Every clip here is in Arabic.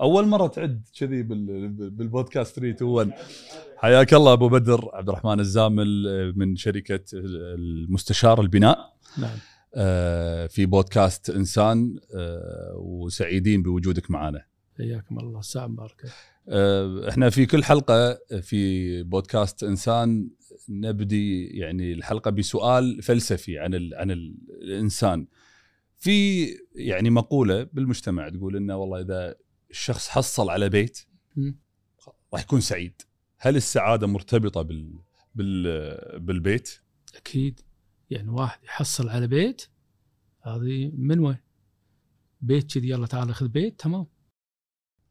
أول مرة تعد كذي بال- بالبودكاست 3 2 1 حياك الله أبو بدر عبد الرحمن الزامل من شركة المستشار البناء. نعم. آه، في بودكاست إنسان آه، وسعيدين بوجودك معنا. حياكم الله. الساعة مباركة. آه، إحنا في كل حلقة في بودكاست إنسان نبدي يعني الحلقة بسؤال فلسفي عن عن ال الإنسان. في يعني مقولة بالمجتمع تقول إنه والله إذا الشخص حصل على بيت. راح يكون سعيد. هل السعادة مرتبطة بال بال بالبيت؟ أكيد. يعني واحد يحصل على بيت هذه من وين؟ بيت كذي يلا تعال خذ بيت تمام.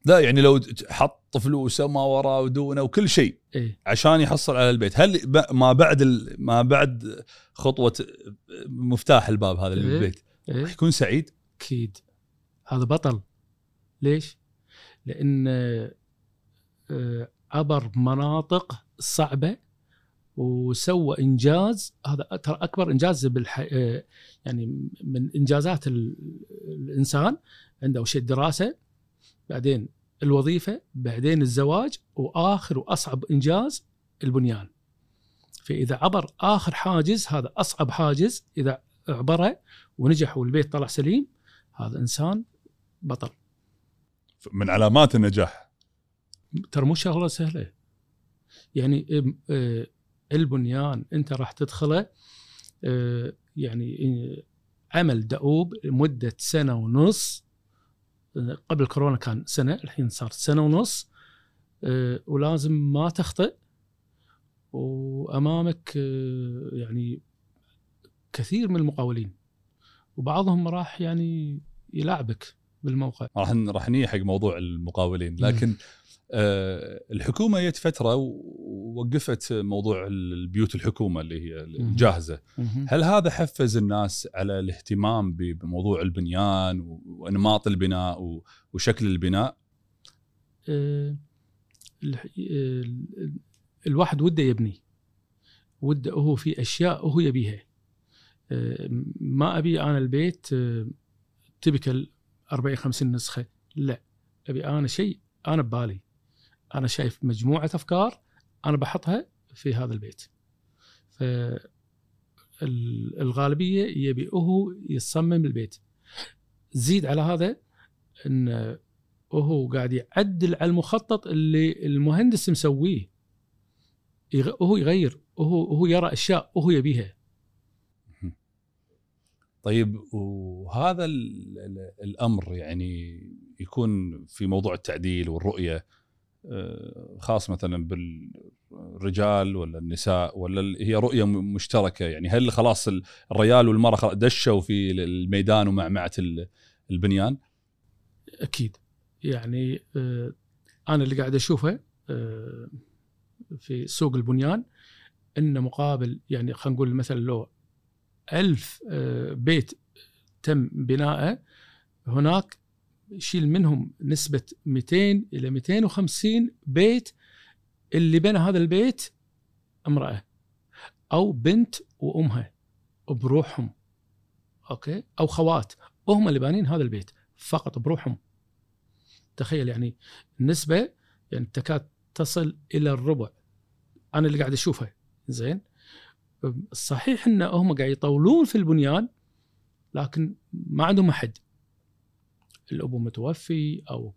لا يعني لو حط فلوسه ما وراه ودونه وكل شيء إيه. عشان يحصل على البيت. هل ما بعد ما بعد خطوة مفتاح الباب هذا إيه. للبيت؟ راح إيه؟ يكون سعيد. أكيد. هذا بطل. ليش؟ لأن آه، عبر مناطق صعبة وسوى إنجاز. هذا ترى أكبر إنجاز بالح... آه، يعني من إنجازات ال... الإنسان عنده شيء الدراسة بعدين الوظيفة بعدين الزواج وآخر وأصعب إنجاز البنيان. فإذا عبر آخر حاجز هذا أصعب حاجز. إذا عبره ونجح والبيت طلع سليم هذا إنسان بطل. من علامات النجاح. ترى مو شغلة سهلة. يعني آه، البنيان أنت راح تدخله آه، يعني عمل دؤوب لمدة سنة ونص. قبل كورونا كان سنة الحين صار سنة ونص. آه، ولازم ما تخطئ. وأمامك يعني كثير من المقاولين وبعضهم راح يعني يلعبك بالموقع. راح راح نيجي حق موضوع المقاولين. لكن آه الحكومة جت فترة ووقفت موضوع البيوت الحكومة اللي هي الجاهزه. هل هذا حفز الناس على الاهتمام بموضوع البنيان وانماط البناء وشكل البناء؟ آه، ال- الواحد وده يبني. وده هو في أشياء هو يبيها. آه، ما أبي أنا البيت تبكل 40 50 نسخة. لا أبي أنا شيء أنا ببالي. أنا شايف مجموعة أفكار أنا بحطها في هذا البيت. ف ال- الغالبية يبي هو يصمم البيت. زيد على هذا إن وهو قاعد يعدل على المخطط اللي المهندس مسويه. وهو يغير وهو وهو يرى أشياء وهو يبيها. طيب وهذا ال- ال- الأمر يعني يكون في موضوع التعديل والرؤية آه، خاص مثلا بالرجال ولا النساء ولا هي رؤية مشتركة يعني هل خلاص ال- الرجال والمرأة دشوا في الميدان ومعمعه ال- البنيان؟ أكيد يعني آه، أنا اللي قاعد أشوفه آه، في سوق البنيان ان مقابل يعني خلينا نقول مثلا لو ألف آه، بيت تم بناءه هناك شيل منهم نسبة 200 إلى 250 بيت اللي بنى هذا البيت امرأة أو بنت وأمها بروحهم أوكي؟ أو خوات وهم اللي بانين هذا البيت فقط بروحهم. تخيل يعني النسبة يعني تكاد تصل إلى الربع. أنا اللي قاعد أشوفها زين؟ صحيح إن هم قاعد يطولون في البنيان لكن ما عندهم أحد. الأبو متوفي أو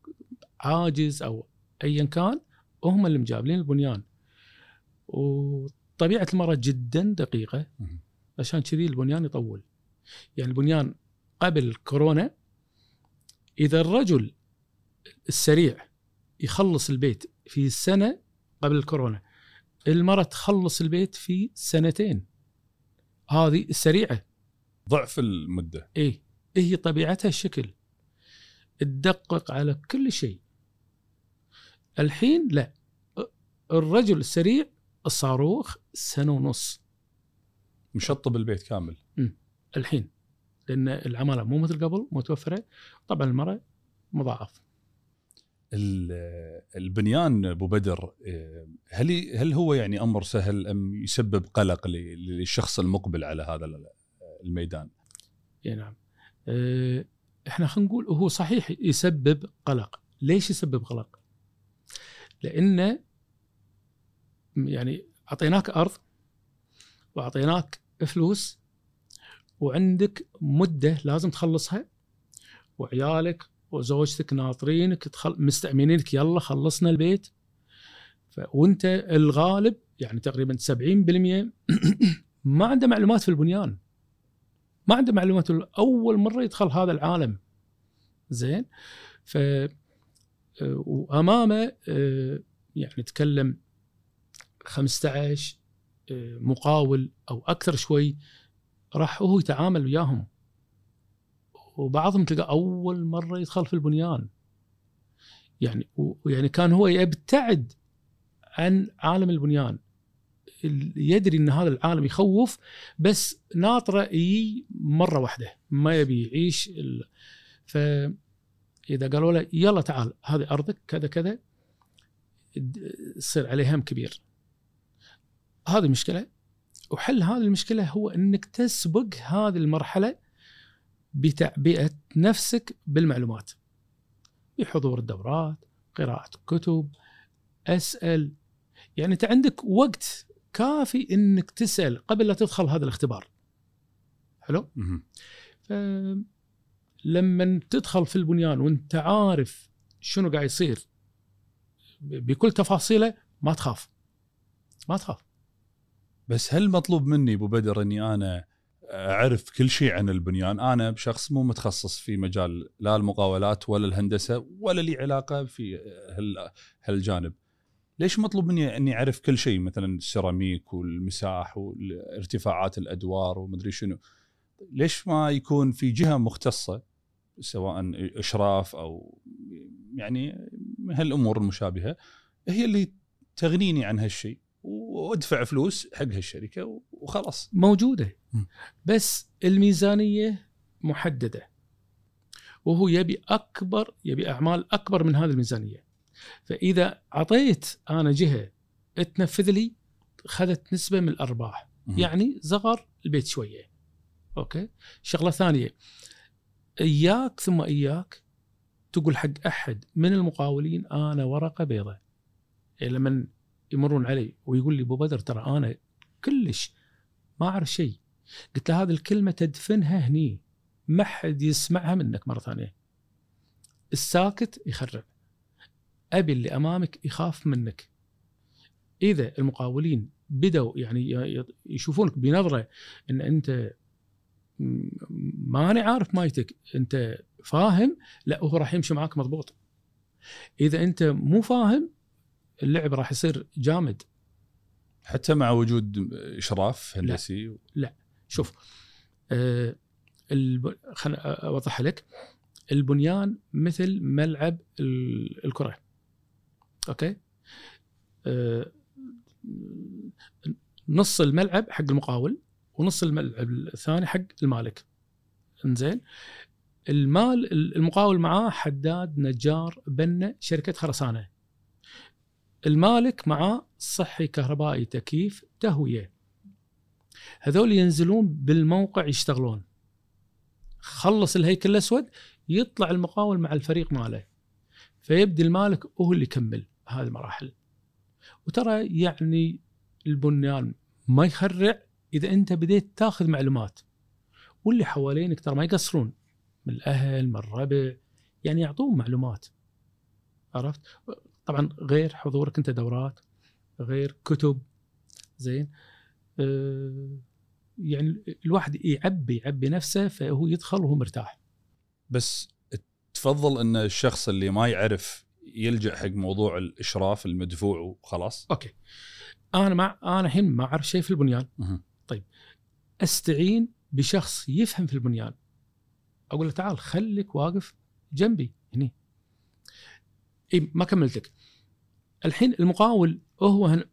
عاجز أو ايا كان هم اللي مجابلين البنيان. وطبيعة المرأة جدا دقيقة. عشان كذي البنيان يطول. يعني البنيان قبل كورونا إذا الرجل السريع يخلص البيت في سنة قبل الكورونا المرأة تخلص البيت في سنتين. هذه السريعه ضعف المدة. إيه هي طبيعتها الشكل. تدقق على كل شيء. الحين لا. الرجل السريع الصاروخ سنة ونص. مشطب البيت كامل. الحين. لأن العمالة مو مثل قبل متوفره طبعا المرأة مضاعف. البنيان أبو بدر آه، هل هل هو يعني أمر سهل أم يسبب قلق للشخص المقبل على هذا ال- الميدان؟ إي نعم. أه إحنا خلينا نقول هو صحيح يسبب قلق. ليش يسبب قلق؟ لأنه يعني أعطيناك أرض وأعطيناك فلوس وعندك مدة لازم تخلصها وعيالك وزوجتك ناطرينك تخل... مستأمنينك يلا خلصنا البيت. ف... وانت الغالب يعني تقريبا 70% ما عنده معلومات في البنيان. ما عنده معلومات أول مرة يدخل هذا العالم. زين؟ ف وأمامه آه، يعني تكلم 15 آه، مقاول أو أكثر شوي راح هو يتعامل وياهم. وبعضهم تلقى أول مرة يدخل في البنيان. يعني ويعني كان هو يبتعد عن عالم البنيان. يدري إن هذا العالم يخوف بس ناطرة يجي مرة واحدة ما يبي يعيش ال... ف إذا قالوا له يلا تعال هذه أرضك كذا كذا يصير عليه هم كبير. هذه مشكلة وحل هذه المشكلة هو إنك تسبق هذه المرحلة بتعبئة نفسك بالمعلومات. بحضور الدورات قراءة كتب أسأل. يعني أنت عندك وقت كافي إنك تسأل قبل لا تدخل هذا الاختبار. حلو؟ لما تدخل في البنيان وأنت عارف شنو قاعد يصير بكل تفاصيله ما تخاف. ما تخاف. بس هل مطلوب مني أبو بدر إني أنا أعرف كل شيء عن البنيان. أنا بشخص مو متخصص في مجال لا المقاولات ولا الهندسة ولا لي علاقة في هالجانب. ليش مطلوب مني إني أعرف كل شيء؟ مثلا السيراميك والمساح والارتفاعات الأدوار ومدري شنو. ليش ما يكون في جهة مختصة؟ سواء إشراف أو يعني هالأمور المشابهة. هي اللي تغنيني عن هالشيء. وادفع فلوس حق هالشركة وخلاص. موجودة. بس الميزانية محددة. وهو يبي أكبر يبي أعمال أكبر من هذه الميزانية. فإذا أعطيت أنا جهة تنفذ لي اخذت نسبة من الأرباح. يعني صغر البيت شوية. أوكي؟ شغلة ثانية. إياك ثم إياك تقول حق أحد من المقاولين أنا ورقة بيضاء يعني لما يمرون علي ويقول لي أبو بدر ترى أنا كلش ما أعرف شيء. قلت له هذه الكلمة تدفنها هني ما حد يسمعها منك مرة ثانية. الساكت يخرب. أبي اللي أمامك يخاف منك. إذا المقاولين بدوا يعني يشوفونك بنظرة إن أنت ماني عارف مايتك أنت فاهم؟ لا هو راح يمشي معاك مضبوط. إذا أنت مو فاهم اللعب راح يصير جامد. حتى مع وجود إشراف هندسي لا, لا. شوف آه خليني أوضح لك. البنيان مثل ملعب الكرة. أوكي؟ آه نص الملعب حق المقاول ونص الملعب الثاني حق المالك. إنزين؟ المال المقاول معاه حداد نجار بنا شركة خرسانة. المالك معاه صحي كهربائي تكييف تهوية. هذول ينزلون بالموقع يشتغلون. خلص الهيكل الأسود يطلع المقاول مع الفريق ماله. فيبدي المالك هو اللي يكمل هذه المراحل. وترى يعني البنيان ما يخرع إذا أنت بديت تاخذ معلومات. واللي حوالينك ترى ما يقصرون. من الأهل من الربع يعني يعطون معلومات. عرفت؟ طبعا غير حضورك أنت دورات غير كتب زين. أه يعني الواحد يعبي يعبي نفسه فهو يدخل وهو مرتاح. بس تفضل إن الشخص اللي ما يعرف يلجأ حق موضوع الإشراف المدفوع وخلاص؟ أوكي. أنا مع أنا الحين ما أعرف شيء في البنيان. طيب. أستعين بشخص يفهم في البنيان. أقول له تعال خليك واقف جنبي هني. إي ما كملتك. الحين المقاول هو هن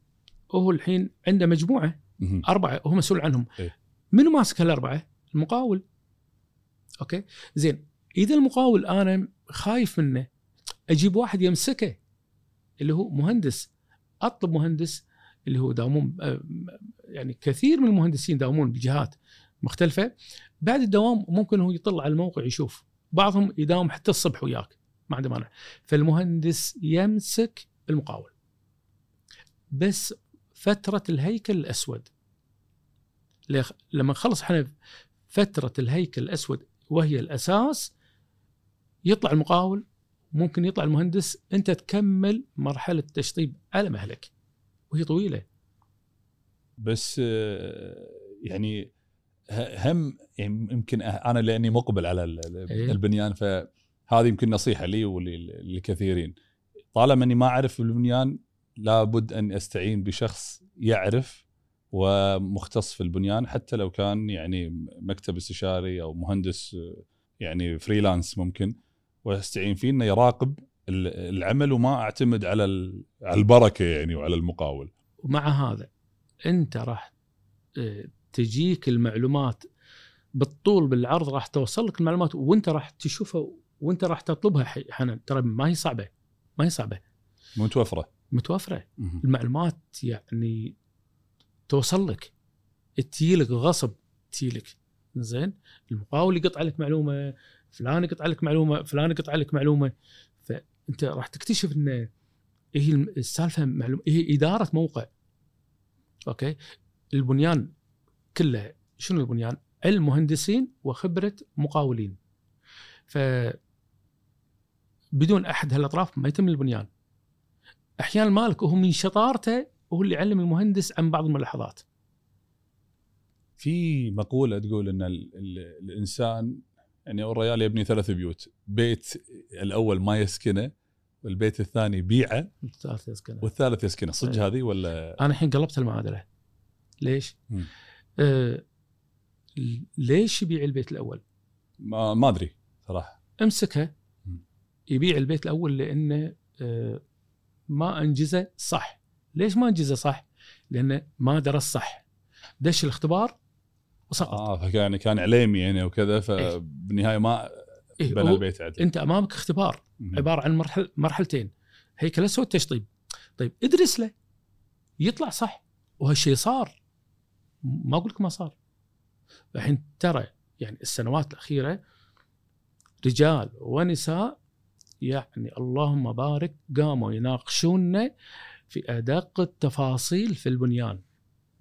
هو الحين عنده مجموعة أربعة هو مسؤول عنهم. إيه؟ منو ماسك هالأربعة؟ المقاول. okay؟ زين. إذا المقاول أنا خايف منه أجيب واحد يمسكه اللي هو مهندس. أطلب مهندس اللي هو يداومون آه، يعني كثير من المهندسين يداومون بجهات مختلفة. بعد الدوام ممكن هو يطلع على الموقع يشوف. بعضهم يداوم حتى الصبح وياك. ما عنده مانع. فالمهندس يمسك المقاول. بس فترة الهيكل الأسود. ليخ- لما نخلص إحنا فترة الهيكل الأسود وهي الأساس يطلع المقاول ممكن يطلع المهندس أنت تكمل مرحلة التشطيب على مهلك. وهي طويلة. بس آه، يعني هم يعني يمكن أنا لأني مقبل على ال- ال- فهذه يمكن نصيحة لي وللكثيرين طالما إني ما أعرف البنيان لابد أن أستعين بشخص يعرف ومختص في البنيان حتى لو كان يعني مكتب استشاري أو مهندس يعني فريلانس ممكن. وأستعين فيه إنه يراقب ال- العمل وما أعتمد على على البركة يعني وعلى المقاول. ومع هذا أنت راح آه، تجيك المعلومات بالطول بالعرض راح توصل لك المعلومات وأنت راح تشوفها وانت راح تطلبها ح- حنان. ترى ما هي صعبة. ما هي صعبة. متوفرة. متوفرة. مهم. المعلومات يعني توصل لك. تجيلك غصب تجيلك زين؟ المقاول يقطع لك معلومة فلان يقطع لك معلومة فلان يقطع لك معلومة. فانت راح تكتشف إن هي الم- السالفة معلومه هي إدارة موقع. أوكي؟ البنيان كله شنو البنيان؟ علم مهندسين وخبرة مقاولين. ف بدون أحد هالأطراف ما يتم البنيان أحيانا المالك وهو من شطارته هو اللي يعلم المهندس عن بعض الملاحظات في مقولة تقول إن ال ال الإنسان يعني الرجال يبني ثلاث بيوت بيت الأول ما يسكنه والبيت الثاني بيعه ثالث يسكنه. والثالث يسكنه صدق أي. هذه ولا أنا الحين قلبت المعادلة ليش؟ آه ليش يبيع البيت الأول؟ ما, ما أدري صراحة امسكها. يبيع البيت الأول لأنه آه ما أنجزه صح. ليش ما أنجزه صح؟ لأنه ما درس صح. دش الاختبار وسقط. آه فكان كان عليمي يعني وكذا إيه. فبالنهايه ما إيه بنى البيت عدل أنت أمامك اختبار. عبارة عن مرحل مرحلتين. هيكل اسود تشطيب طيب ادرس له. يطلع صح. وهالشيء صار. ما أقول لك ما صار. الحين ترى يعني السنوات الأخيرة رجال ونساء يعني اللهم بارك قاموا يناقشونا في أدق التفاصيل في البنيان.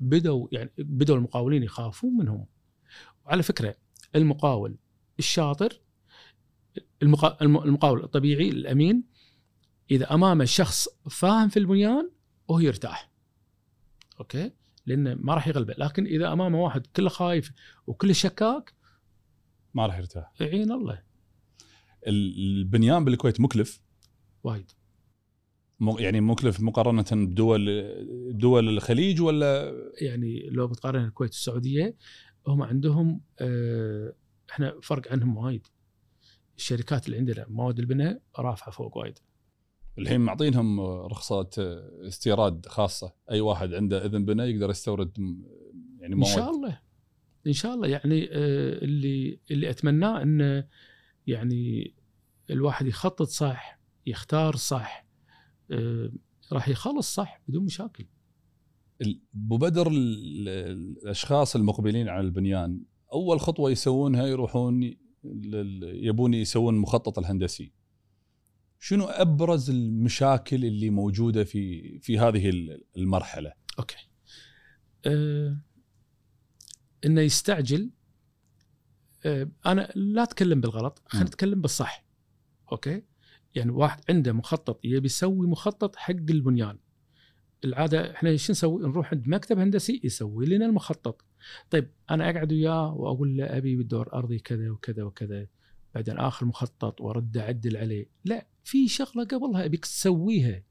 بدوا يعني بدوا المقاولين يخافون منهم. وعلى فكرة المقاول الشاطر المقا... الم- المقاول الطبيعي الأمين إذا أمامه شخص فاهم في البنيان وهو يرتاح. أوكي؟ لأنه ما راح يغلبه. لكن إذا أمامه واحد كله خايف وكله شكاك ما راح يرتاح. يعين الله. ال- البنيان بالكويت مكلف. وايد. يعني مكلف مقارنة بدول دول الخليج ولا؟ يعني لو بتقارن الكويت والسعودية هم عندهم آه، إحنا فرق عنهم وايد. الشركات اللي عندنا مواد البناء رافعة فوق وايد. الحين معطينهم رخصه استيراد خاصة. أي واحد عنده إذن بناء يقدر يستورد يعني إن مواد. شاء الله. إن شاء الله. يعني آه، اللي اللي أتمناه إنه يعني الواحد يخطط صح يختار صح آه، راح يخلص صح بدون مشاكل. أبو بدر ال- الأشخاص المقبلين على البنيان أول خطوة يسوونها يروحون يبون يسوون المخطط الهندسي. شنو أبرز المشاكل اللي موجودة في في هذه ال- المرحلة؟ أوكي. آه إنه يستعجل. آه أنا لا أتكلم بالغلط خلينا. نتكلم بالصح. أوكي؟ يعني واحد عنده مخطط يبي يسوي مخطط حق البنيان. العادة إحنا شو نسوي؟ نروح عند مكتب هندسي يسوي لنا المخطط. طيب أنا أقعد وياه وأقول له أبي بالدور أرضي كذا وكذا وكذا بعدين آخر مخطط وأرد أعدل عليه. لا في شغلة قبلها أبيك تسويها.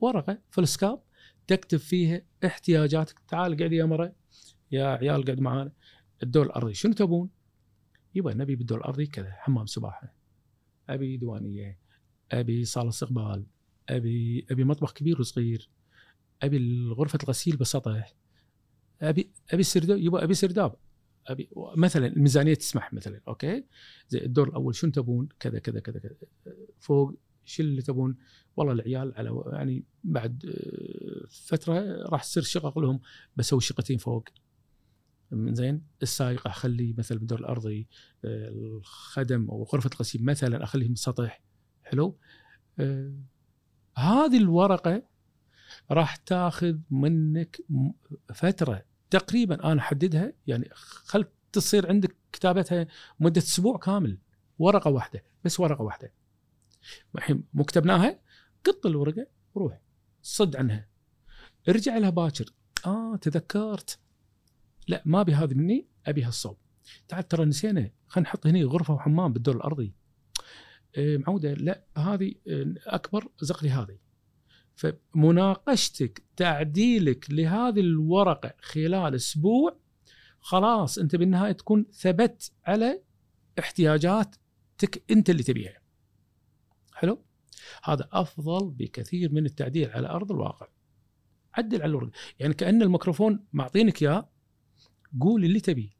ورقة فلسكاب تكتب فيها احتياجاتك. تعال قعد يا مرة يا عيال قعد معانا. الدور الأرضي شنو تبون؟ يبا نبي بالدور الأرضي كذا حمام سباحة. أبي ديوانيه أبي صالة استقبال أبي أبي مطبخ كبير وصغير أبي غرفه الغسيل بسطح أبي أبي سرداب يبا أبي سرداب أبي مثلا الميزانية تسمح مثلا أوكي؟ زي الدور الأول شنو تبون؟ كذا كذا كذا كذا. فوق شو اللي تبون؟ والله العيال على يعني بعد آه، فترة راح تصير شقق لهم بسوي شقتين فوق. زين السائق اخليه مثلا بالدور الارضي آه، الخدم أو غرفة الغسيل مثلا أخليه السطح حلو؟ آه هذه الورقة راح تاخذ منك فترة تقريبا أنا أحددها يعني خل تصير عندك كتابتها مدة أسبوع كامل ورقة واحدة بس ورقة واحدة. الحين مو كتبناها قط الورقة وروح صد عنها. ارجع لها باكر. آه تذكرت. لا ما أبي هذه مني أبي هالصوب تعال ترى نسينا خلينا نحط هنا غرفة وحمام بالدور الأرضي إيه، معودة لا هذه إيه، أكبر زق لي هذه فمناقشتك تعديلك لهذه الورقة خلال أسبوع خلاص أنت بالنهاية تكون ثبت على احتياجاتك أنت اللي تبيها. حلو؟ هذا أفضل بكثير من التعديل على أرض الواقع. عدل على الورقة، يعني كأن الميكروفون معطينك إياه قول اللي تبيه.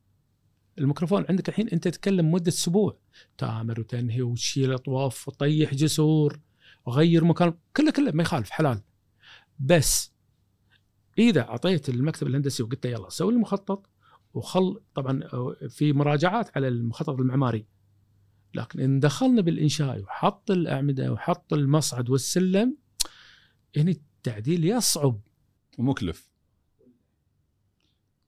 الميكروفون عندك الحين أنت تتكلم مدة أسبوع. تآمر وتنهي وتشيل اطواف وتطيح جسور وغير مكان. كله كله ما يخالف حلال. بس إذا أعطيت المكتب الهندسي وقلت له يلا سوي المخطط وخل طبعا في مراجعات على المخطط المعماري. لكن إن دخلنا بالإنشاء وحط الأعمدة وحط المصعد والسلم هنا التعديل يصعب. ومكلف.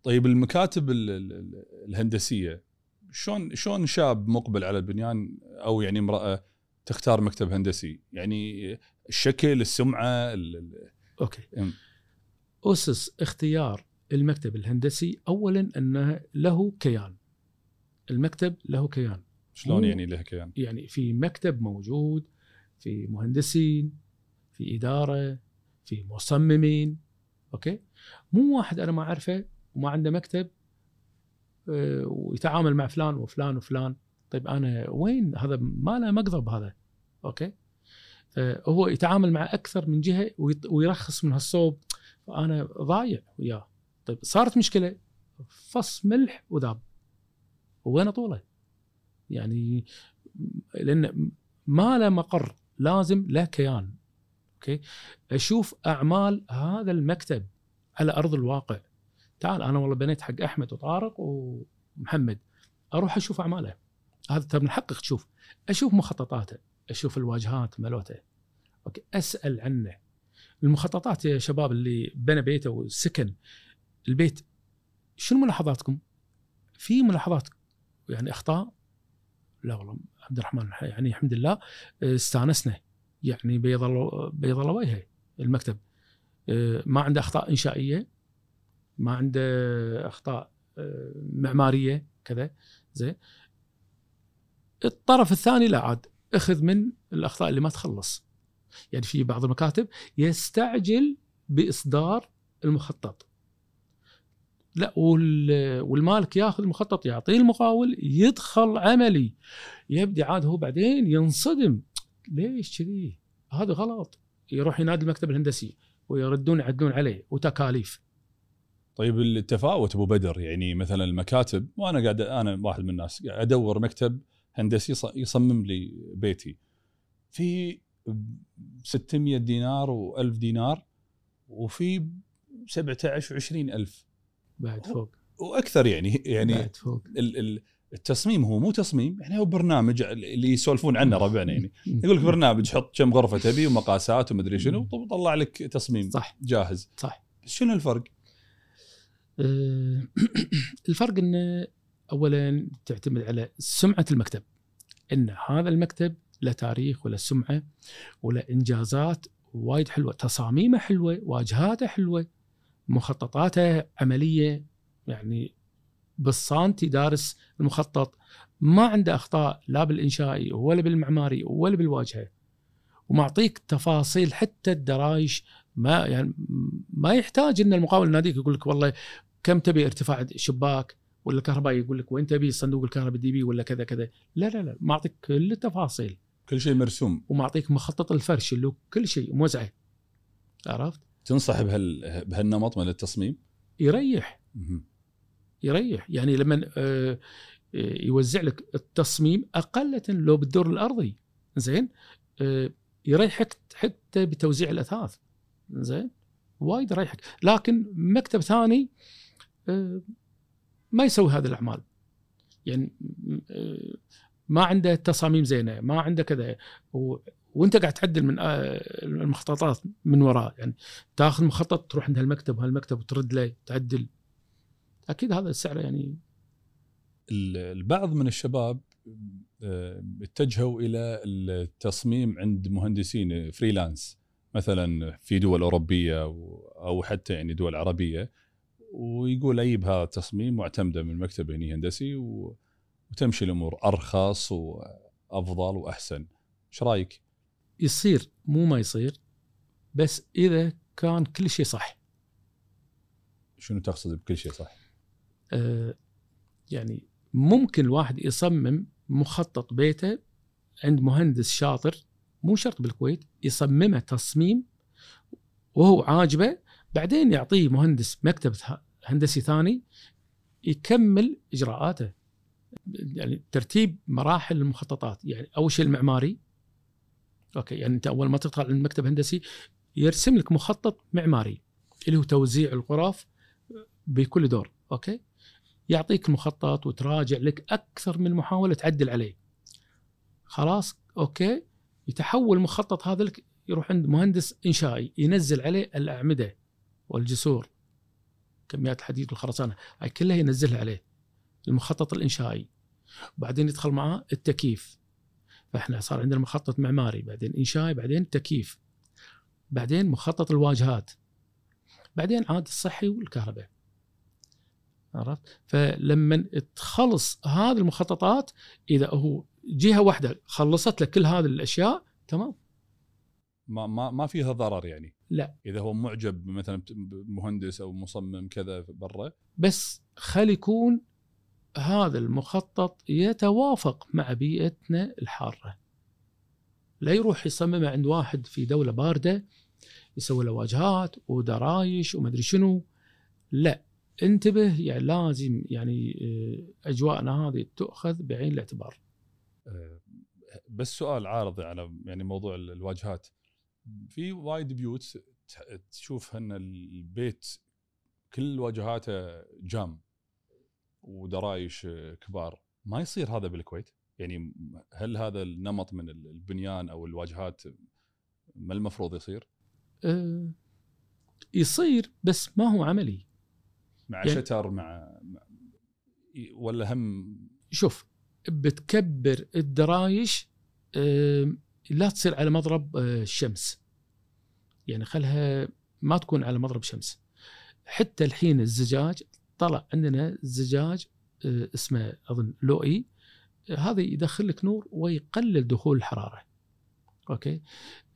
طيب المكاتب ال- ال- ال- الهندسية شلون شلون شاب مقبل على البنيان أو يعني امرأة تختار مكتب هندسي؟ يعني الشكل السمعة ال- ال- أوكي. أم. أسس اختيار المكتب الهندسي. اولا أنه له كيان. المكتب له كيان. شلون يعني له كيان؟ يعني في مكتب موجود في مهندسين في إدارة في مصممين. okay؟ مو واحد أنا ما أعرفه وما عنده مكتب آه، ويتعامل مع فلان وفلان وفلان. طيب أنا وين هذا؟ ما له مقضب هذا okay؟ آه، هو يتعامل مع أكثر من جهة ويرخص من هالصوب. فانا ضايع وياه. طيب صارت مشكلة؟ فص ملح وذاب وين طوله يعني لأن ما له مقر لازم له كيان. أوكي؟ أشوف أعمال هذا المكتب على أرض الواقع. تعال أنا والله بنيت حق أحمد وطارق ومحمد أروح أشوف أعماله. هذا من حقك تشوف. أشوف مخططاته أشوف الواجهات مالوته أوكي أسأل عنه. المخططات يا شباب اللي بنى بيته وسكن البيت شنو ملاحظاتكم؟ في ملاحظات يعني أخطاء؟ لا والله عبد الرحمن يعني الحمد لله استانسنا. يعني بيض الله بيض الله وجهه المكتب. ما عنده أخطاء إنشائية. ما عنده أخطاء آه، معمارية كذا زين. الطرف الثاني لا عاد أخذ من الأخطاء اللي ما تخلص. يعني في بعض المكاتب يستعجل بإصدار المخطط. لا وال- والمالك ياخذ المخطط يعطيه المقاول يدخل عملي. يبدي عاد هو بعدين ينصدم. ليش كذي؟ هذا غلط. يروح ينادي المكتب الهندسي ويردون يعدلون عليه وتكاليف. طيب التفاوت أبو بدر يعني مثلا المكاتب وأنا قاعد أنا واحد من الناس قاعد أدور مكتب هندسي يص- يصمم لي بيتي. في 600 دينار و1000 دينار وفي 17 و20 ألف. بعد فوق. وأكثر يعني يعني بعد فوق. ال- ال- التصميم هو مو تصميم يعني هو برنامج اللي يسولفون عنه ربعنا يعني. يقول لك برنامج حط كم غرفة تبي ومقاسات ومدري شنو وطلع لك تصميم صح. جاهز. صح. شنو الفرق؟ آه، الفرق انه اولا تعتمد على سمعة المكتب إن هذا المكتب له تاريخ ولا سمعة ولا إنجازات وايد حلوة تصاميمه حلوة واجهاته حلوة مخططاته عملية يعني بالصانتي دارس المخطط ما عنده أخطاء لا بالإنشائي ولا بالمعماري ولا بالواجهة. ومعطيك تفاصيل حتى الدرايش ما يعني ما يحتاج إن المقاول يناديك يقول لك والله كم تبي ارتفاع شباك ولا الكهربائي يقول لك وين تبي صندوق الكهرباء دي بي ولا كذا كذا؟ لا لا لا معطيك كل التفاصيل. كل شيء مرسوم. ومعطيك مخطط الفرش اللي كل شيء موزعة. عرفت؟ تنصح بهال بهالنمط من التصميم؟ يريح. مهم. يريح. يعني لما آه، يوزع لك التصميم أقل لو بالدور الأرضي. زين؟ آه، يريحك حتى بتوزيع الأثاث. زين؟ وايد يريحك. لكن مكتب ثاني آه، ما يسوي هذه الأعمال. يعني ما عنده تصاميم زينة ما عنده كذا. وانت قاعد تعدل من المخططات من وراه يعني تاخذ مخطط تروح عند هالمكتب وهالمكتب وترد له تعدل. أكيد هذا السعر يعني. ال- البعض من الشباب اتجهوا إلى التصميم عند مهندسين فريلانس. مثلا في دول أوروبية أو حتى يعني دول عربية. ويقول أجيب هذا التصميم واعتمده من مكتب هني هندسي وتمشي الأمور أرخص وأفضل وأحسن. إيش رأيك؟ يصير مو ما يصير بس إذا كان كل شيء صح شنو تقصد بكل شيء صح؟ آه، يعني ممكن الواحد يصمم مخطط بيته عند مهندس شاطر مو شرط بالكويت يصممه تصميم وهو عاجبه بعدين يعطيه مهندس مكتب هندسي ثاني يكمل إجراءاته يعني ترتيب مراحل المخططات. يعني أول شيء المعماري. أوكي يعني أنت أول ما تدخل عند مكتب هندسي يرسم لك مخطط معماري اللي هو توزيع الغرف بكل دور. okay؟ يعطيك المخطط وتراجع لك أكثر من محاولة تعدل عليه. خلاص okay؟ يتحول المخطط هذا لك يروح عند مهندس إنشائي ينزل عليه الأعمدة. والجسور كميات الحديد والخرسانة هاي كلها ينزلها عليه المخطط الإنشائي. وبعدين يدخل معاه التكييف. فإحنا صار عندنا مخطط معماري بعدين إنشائي بعدين تكييف. بعدين مخطط الواجهات. بعدين عاد الصحي والكهرباء. عرفت؟ فلما تخلص هذه المخططات إذا هو جهة واحدة خلصت لك كل هذه الأشياء تمام؟ ما ما ما فيها ضرر يعني. لا. إذا هو معجب مثلا بمهندس أو مصمم كذا برا. بس خلي يكون هذا المخطط يتوافق مع بيئتنا الحارة. لا يروح يصممه عند واحد في دولة باردة يسوي له واجهات ودرايش ومدري شنو. لا. انتبه يعني لازم يعني آه، أجواءنا هذه تؤخذ بعين الاعتبار. آه، بس سؤال عارض على يعني موضوع ال- الواجهات. في وايد بيوت تشوف ان البيت كل واجهاته جام ودرايش كبار. ما يصير هذا بالكويت؟ يعني هل هذا النمط من ال- البنيان أو الواجهات ما المفروض يصير؟ آه، يصير بس ما هو عملي. مع يعني- شتر مع مع- ولا هم شوف بتكبر الدرايش آه، لا تصير على مضرب آه، الشمس. يعني خلها ما تكون على مضرب شمس. حتى الحين الزجاج طلع عندنا زجاج آه، اسمه أظن لوئي هذا يدخل لك نور ويقلل دخول الحرارة. أوكي؟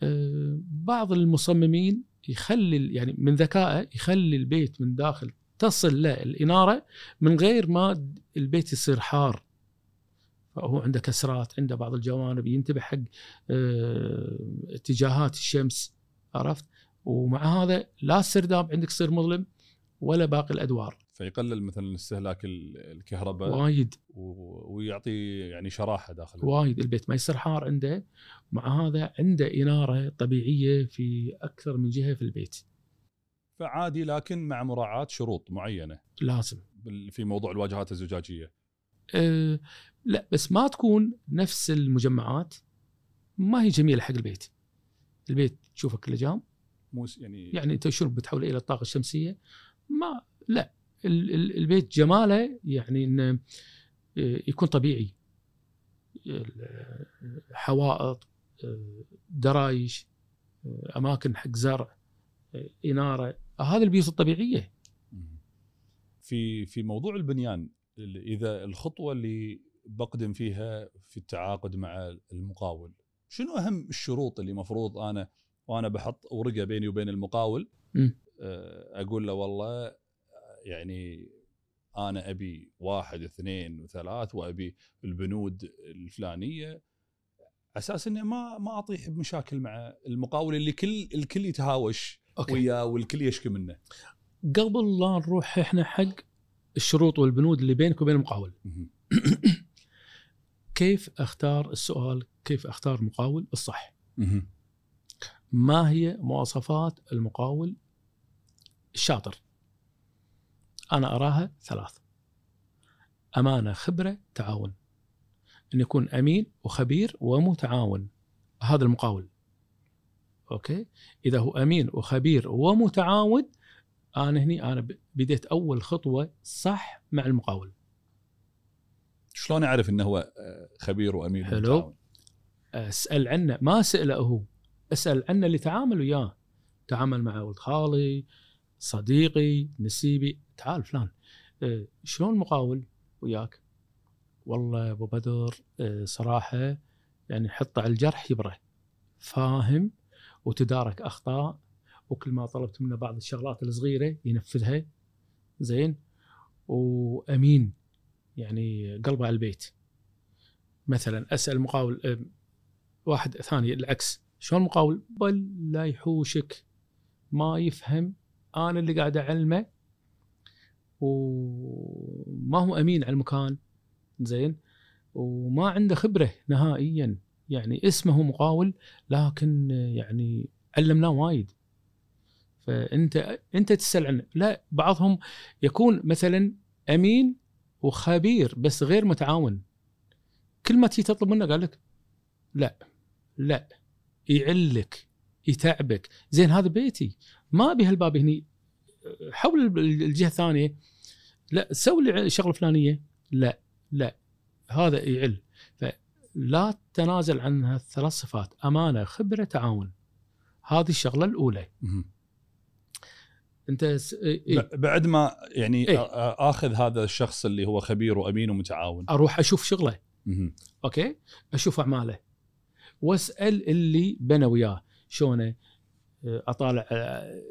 آه، بعض المصممين يخلي يعني من ذكائه يخلي البيت من داخل تصل له الإنارة من غير ما البيت يصير حار. فهو عنده كسرات عنده بعض الجوانب ينتبه حق آه، اتجاهات الشمس عرفت؟ ومع هذا لا السرداب عندك يصير مظلم ولا باقي الأدوار. فيقلل مثلا استهلاك ال- الكهرباء وايد. ويعطي يعني شراحة داخل وايد البيت ما يصير حار عنده. مع هذا عنده إنارة طبيعية في أكثر من جهة في البيت. فعادي لكن مع مراعاة شروط معينة. لازم. في موضوع الواجهات الزجاجية. أه لا بس ما تكون نفس المجمعات. ما هي جميلة حق البيت. البيت تشوفه كله جام. يعني, يعني انت شنو بتحوله إلى الطاقة الشمسية. ما لا. ال- ال- البيت جماله يعني إنه آه، يكون طبيعي. حوائط آه، درايش آه، أماكن حق زرع إنارة. هذه البيوت الطبيعية. في في موضوع البنيان. ال- إذا الخطوة اللي بقدم فيها في التعاقد مع المقاول شنو أهم الشروط اللي مفروض أنا وأنا بحط ورقة بيني وبين المقاول. آه، أقول له والله يعني أنا أبي واحد اثنين وثلاث وأبي البنود الفلانية أساس إني ما ما أطيح بمشاكل مع المقاول اللي كل الكل يتهاوش وياه والكل يشكي منه. قبل لا نروح إحنا حق الشروط والبنود اللي بينك وبين المقاول. كيف أختار السؤال كيف أختار المقاول الصح. ما هي مواصفات المقاول الشاطر؟ أنا أراها ثلاث. أمانة خبرة تعاون. إن يكون أمين وخبير ومتعاون. هذا المقاول. أوكي؟ إذا هو أمين وخبير ومتعاون أنا هني أنا بديت أول خطوة صح مع المقاول. شلون أعرف إنه هو آه، خبير وامين حلو. أسأل عنه ما اساله هو أسأل عنه اللي تعامل وياه تعامل مع ولد خالي صديقي نسيبي تعال فلان. أه، شلون المقاول وياك؟ والله أبو بدر أه، صراحة يعني حط على الجرح يبره. فاهم وتدارك أخطاء وكل ما طلبت منه بعض الشغلات الصغيرة ينفذها. زين. وأمين يعني قلبه على البيت. مثلا أسأل المقاول أم، واحد ثاني العكس. شلون المقاول بل لا يحوشك. ما يفهم. أنا اللي قاعد أعلمه. وما هو أمين على المكان. زين. وما عنده خبرة نهائيا. يعني اسمه مقاول لكن يعني علمناه وايد. فأنت أنت تسأل عنه. لا بعضهم يكون مثلا أمين وخبير بس غير متعاون. كل ما تيجي تطلب منه قال لك لا لا يعلك يتعبك. زين هذا بيتي. ما أبي هالباب هني. حول الجهة الثانية لا سوي لي الشغله الفلانيه لا لا هذا يعل. فلا تتنازل عن هالثلاث صفات. أمانة خبرة تعاون. هذه الشغلة الأولى. انت س... إيه؟ ب- بعد ما يعني إيه. آخذ هذا الشخص اللي هو خبير وأمين ومتعاون. أروح أشوف شغله. مهم. أوكي؟ أشوف أعماله. وأسأل اللي بنى وياه. شلونه؟ أطالع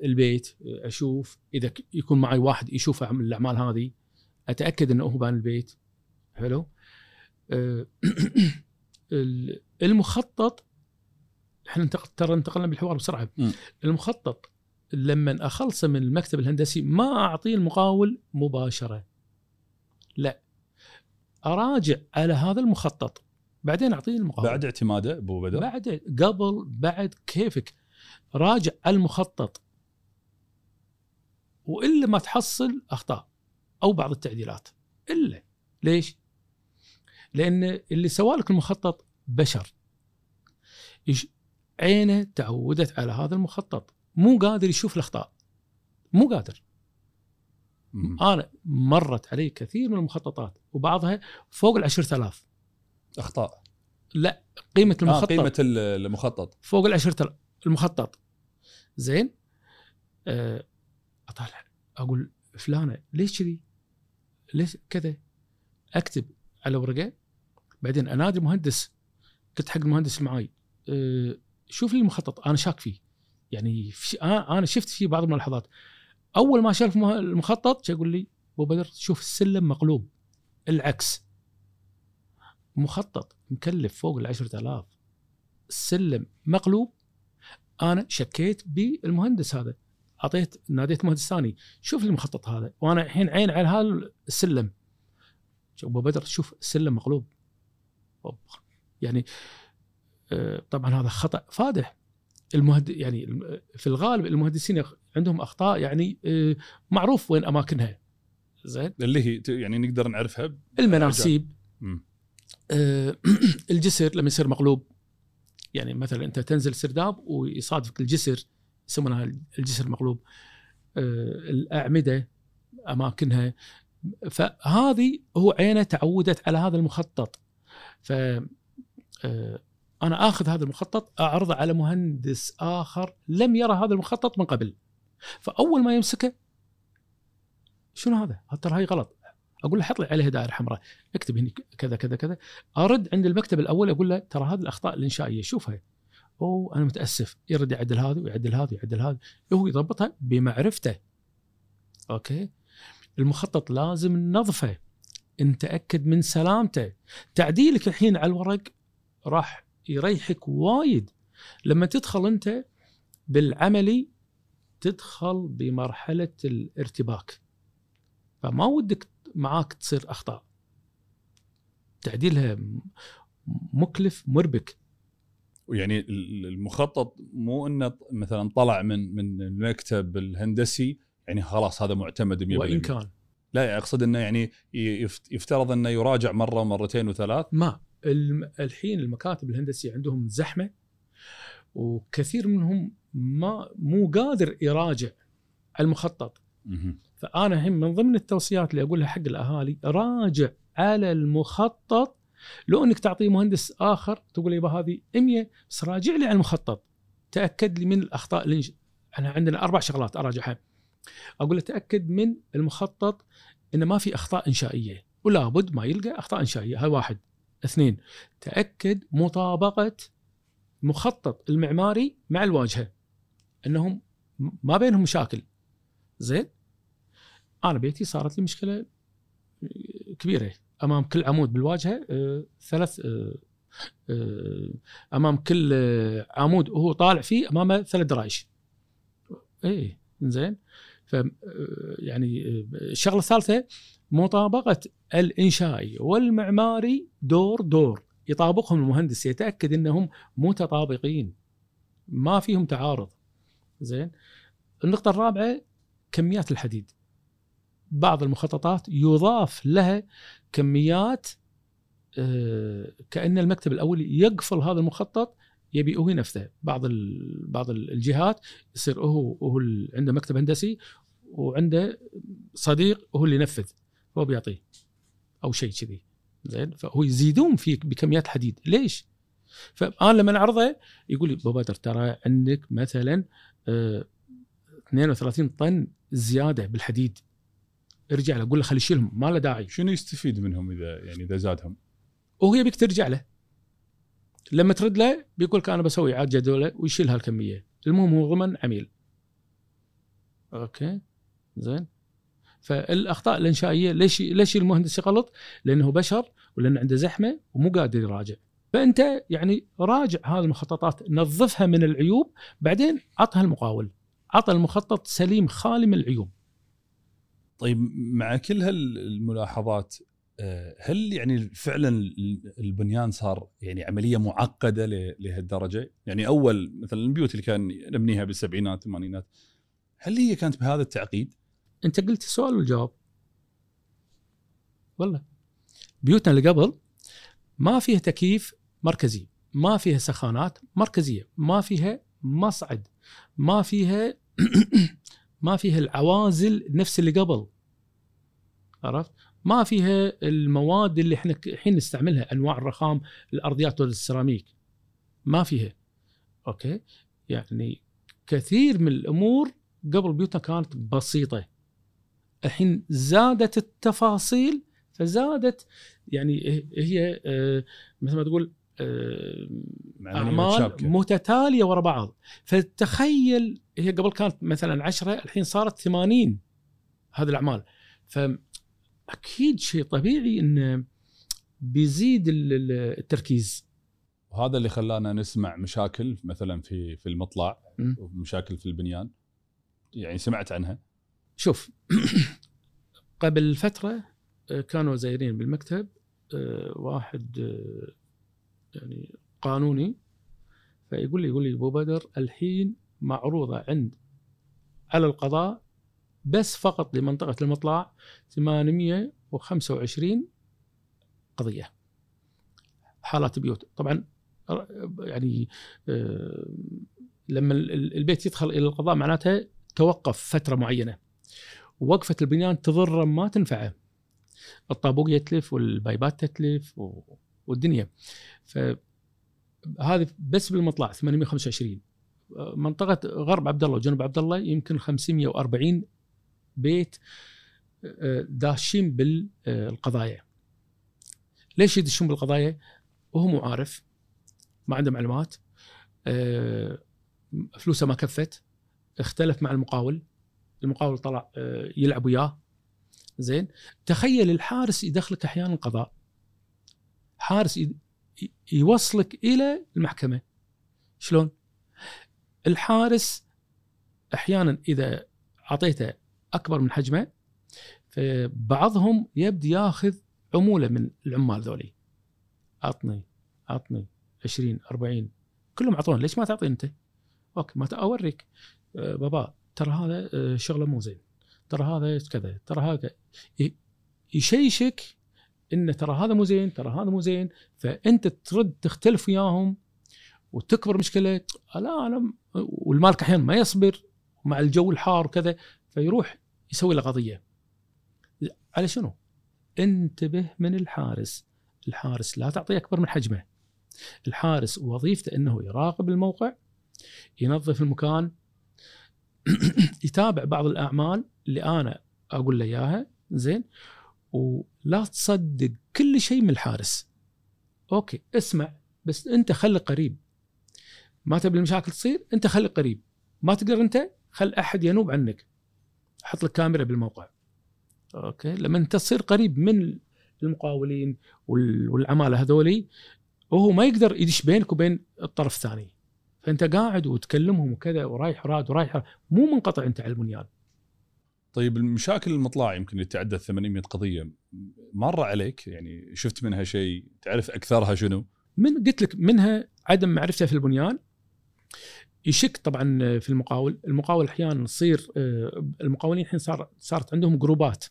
البيت أشوف. إذا يكون معي واحد يشوف الأعمال هذه أتأكد إنه هو بان البيت. حلو؟ ال- المخطط إحنا ترى انتقلنا بالحوار بسرعة. المخطط لما اخلصه من المكتب الهندسي ما أعطيه المقاول مباشرة. لا. أراجع على هذا المخطط. بعدين أعطيه المقاول. بعد اعتماده أبو بدر. بعد قبل بعد كيفك. راجع المخطط. وإلا ما تحصل أخطاء أو بعض التعديلات. إلا. ليش؟ لأن اللي سوالك المخطط بشر. عينه تعودت على هذا المخطط. مو قادر يشوف الأخطاء. مو قادر. أنا مرت علي كثير من المخططات وبعضها فوق ال 10000 أخطاء. لا قيمة آه المخطط. قيمة ال- المخطط. فوق العشرة المخطط. زين؟ أه أطالع. أقول فلانة ليش كذي؟ ليش كذا؟ أكتب على ورقة. بعدين أنادي المهندس. قلت حق المهندس اللي معاي أه شوف لي المخطط. أنا شاك فيه. يعني في أنا شفت فيه بعض الملاحظات. أول ما شاف المخطط يقول لي أبو بدر شوف السلم مقلوب. العكس. مخطط مكلف فوق العشرة آلاف. السلم مقلوب. أنا شكيت بالمهندس هذا. اعطيت ناديت مهندس ثاني. شوف المخطط هذا. وأنا الحين عين على هذا السلم. أبو بدر شوف السلم مقلوب. يعني آه، طبعا هذا خطأ فادح. المهد يعني في الغالب المهندسين عندهم أخطاء يعني آه، معروف وين أماكنها. زين؟ اللي هي يعني نقدر نعرفها المناسيب. آه، الجسر لما يصير مقلوب. يعني مثلا أنت تنزل سرداب ويصادفك الجسر يسمونها الجسر المقلوب. آه، الأعمدة أماكنها. فهذه هو عينه تعودت على هذا المخطط. ف أنا آخذ هذا المخطط أعرضه على مهندس آخر لم يرى هذا المخطط من قبل. فأول ما يمسكه شنو هذا؟ ترى هاي غلط. أقول له حط لي عليها دائرة حمراء. اكتب هنا كذا كذا كذا. أرد عند المكتب الأول أقول له ترى هذه الأخطاء الإنشائية شوفها أوه أنا متأسف. يرد يعدل هذا ويعدل هذا ويعدل هذا هو يضبطها بمعرفته. أوكي؟ المخطط لازم ننظفه نتاكد من سلامته. تعديلك الحين على الورق راح يريحك وايد. لما تدخل انت بالعملي تدخل بمرحلة الارتباك. فما ودك معاك تصير أخطاء. تعديلها مكلف مربك. ويعني ال- المخطط مو إنه مثلا طلع من من المكتب الهندسي يعني خلاص هذا معتمد 100% وإن كان. لا يعني أقصد إنه يعني يفت- يفترض إنه يراجع مرة ومرتين وثلاث. ما. الحين المكاتب الهندسية عندهم زحمة وكثير منهم ما مو قادر يراجع المخطط. فأنا هم من ضمن التوصيات اللي أقولها حق الأهالي راجع على المخطط. لو إنك تعطيه مهندس آخر تقول يبا هذه 100 بس راجع لي على المخطط. تأكد لي من الأخطاء اللي إحنا عندنا أربع شغلات أراجعها. أقول له تأكد من المخطط انه ما في أخطاء إنشائية ولا بد ما يلقى أخطاء إنشائية هاي واحد. اثنين تأكد مطابقة مخطط المعماري مع الواجهة إنهم ما بينهم مشاكل. زين؟ أنا بيتي صارت لي مشكلة كبيرة. أمام كل عمود بالواجهة آه، ثلاث آه، آه، أمام كل آه، عمود وهو طالع فيه أمامه ثلاث درايش. إيه زين؟ ف آه، يعني آه، الشغلة الثالثة مطابقة الإنشائي والمعماري دور دور. يطابقهم المهندس يتأكد إنهم متطابقين. ما فيهم تعارض. زين. النقطة الرابعة كميات الحديد. بعض المخططات يضاف لها كميات آه، كأن المكتب الاولي يقفل هذا المخطط يبي هو نفسه. بعض بعض ال- الجهات يصير هو هو عنده مكتب هندسي وعنده صديق هو اللي ينفذ. هو بيعطيه أو شيء كذي. زين؟ فهو يزيدون فيك بكميات حديد. ليش؟ فأنا لما أعرضه يقول لي بدر ترى عندك مثلا آه، 32 طن زيادة بالحديد. ارجع له قول له خلي يشيلهم ما له داعي. شنو يستفيد منهم إذا يعني إذا زادهم؟ وهو يبيك ترجع له. لما ترد له بيقول لك أنا بسوي إعادة جدولة ويشيل هالكمية. المهم هو ضمن عميل. أوكي؟ زين؟ فالأخطاء الإنشائية ليش ليش المهندس يغلط؟ لأنه بشر ولأنه عنده زحمة ومو قادر يراجع فأنت يعني راجع هذه المخططات نظفها من العيوب بعدين عطها المقاول عطى المخطط سليم خالي من العيوب طيب مع كل هالملاحظات آه، هل يعني فعلا البنيان صار يعني عملية معقدة لهالدرجة؟ يعني أول مثلا البيوت اللي كان نبنيها بالسبعينات الثمانينات هل هي كانت بهذا التعقيد؟ أنت قلت السؤال والجواب. والله. بيوتنا اللي قبل ما فيها تكييف مركزي ما فيها سخانات مركزية ما فيها مصعد ما فيها ما فيها العوازل نفس اللي قبل. عرفت؟ ما فيها المواد اللي إحنا الحين نستعملها أنواع الرخام الأرضيات والسيراميك. ما فيها. أوكي؟ يعني كثير من الأمور قبل بيوتنا كانت بسيطة. الحين زادت التفاصيل فزادت يعني هي آه، مثل ما تقول آه، أعمال. متتالية ورا بعض. فتخيل هي قبل كانت مثلا 10 الحين صارت 80 هذه الأعمال. فاكيد شيء طبيعي انه بيزيد ال- ال- التركيز. وهذا اللي خلانا نسمع مشاكل مثلا في في المطلع مم. ومشاكل في البنيان. يعني سمعت عنها. شوف قبل فترة آه، كانوا زايرين بالمكتب آه، واحد آه، يعني قانوني فيقول لي يقول لي أبو بدر الحين معروضة عند على القضاء بس فقط لمنطقة المطلع 825 قضية حالات بيوت. طبعا يعني لما ال- ال- البيت يدخل إلى القضاء معناته توقف فترة معينة. وقفه البنيان تضر ما تنفعه. الطابوق يتلف والبايبات تتلف. والدنيا. فهذه بس بالمطلع 825 منطقة غرب عبد الله وجنوب عبد الله يمكن 540 بيت آه، داشين بالقضايا ليش يدشون بالقضايا؟ وهو مو عارف ما عنده معلومات آه، فلوسه ما كفت اختلف مع المقاول. المقاول طلع آه، يلعب وياه. زين. تخيل الحارس يدخلك أحيانا القضاء. حارس يوصلك إلى المحكمة. شلون؟ الحارس أحيانا إذا أعطيته أكبر من حجمه فبعضهم يبدي ياخذ عمولة من العمال ذولي. عطني عطني 20 40 كلهم اعطونا ليش ما تعطيني أنت؟ أوكي ما أوريك. آه، بابا ترى هذا آه، شغلة مو زين. ترى هذا كذا ترى هذا يشيشك ان ترى هذا مو زين ترى هذا مو زين. فأنت ترد تختلف وياهم وتكبر مشكلة. لا أنا والمالك أحيانا ما يصبر مع الجو الحار وكذا فيروح يسوي له قضية. على شنو؟ انتبه من الحارس. الحارس لا تعطيه أكبر من حجمه. الحارس وظيفته إنه يراقب الموقع ينظف المكان يتابع بعض الأعمال اللي أنا أقول له إياها زين؟ ولا تصدق كل شيء من الحارس. okay اسمع بس أنت خلي قريب. ما تبي المشاكل تصير؟ أنت خلي قريب. ما تقدر أنت؟ خل أحد ينوب عنك. حط لك كاميرا بالموقع. okay لما أنت تصير قريب من المقاولين وال- والعمالة هذولي وهو ما يقدر يدش بينك وبين الطرف الثاني. فأنت قاعد وتكلمهم وكذا ورايح راد ورايح راد مو منقطع أنت على البنيان. طيب المشاكل المطلع يمكن اللي تعدى 800 قضية. مر عليك؟ يعني شفت منها شيء؟ تعرف أكثرها شنو؟ من قلت لك منها عدم معرفته في البنيان. يشك طبعا في المقاول. المقاول أحيانا تصير آه، المقاولين الحين صار صارت عندهم جروبات.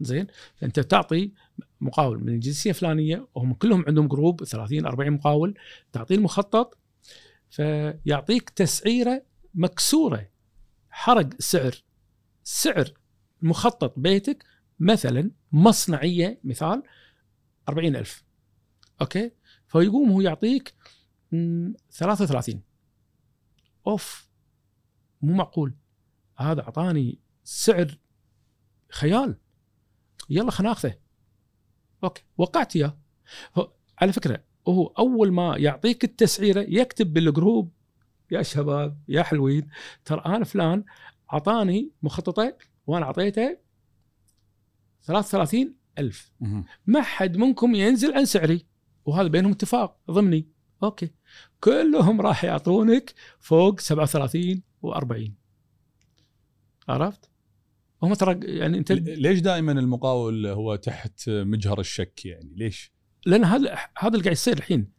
زين؟ فأنت تعطي مقاول من الجنسية الفلانية وهم كلهم عندهم جروب 30 40 مقاول تعطيه المخطط فيعطيك تسعيرة مكسورة. حرق سعر سعر مخطط بيتك مثلا مصنعية مثال 40000 okay؟ فيقوم هو يعطيك مم، 33 أوف مو معقول. هذا أعطاني سعر خيال. يلا خلينا ناخذه okay وقعت إياه. على فكرة هو أول ما يعطيك التسعيرة يكتب بال group يا شباب يا حلوين ترى أنا فلان أعطاني مخططه وأنا أعطيته 33 ألف. ما حد منكم ينزل عن سعري. وهذا بينهم اتفاق ضمني. okay. كلهم راح يعطونك فوق 37 و40 عرفت؟ هم ترى يعني أنت ليش دائما المقاول هو تحت مجهر الشك يعني؟ ليش؟ لأن هذا هذا اللي قاعد يصير الحين.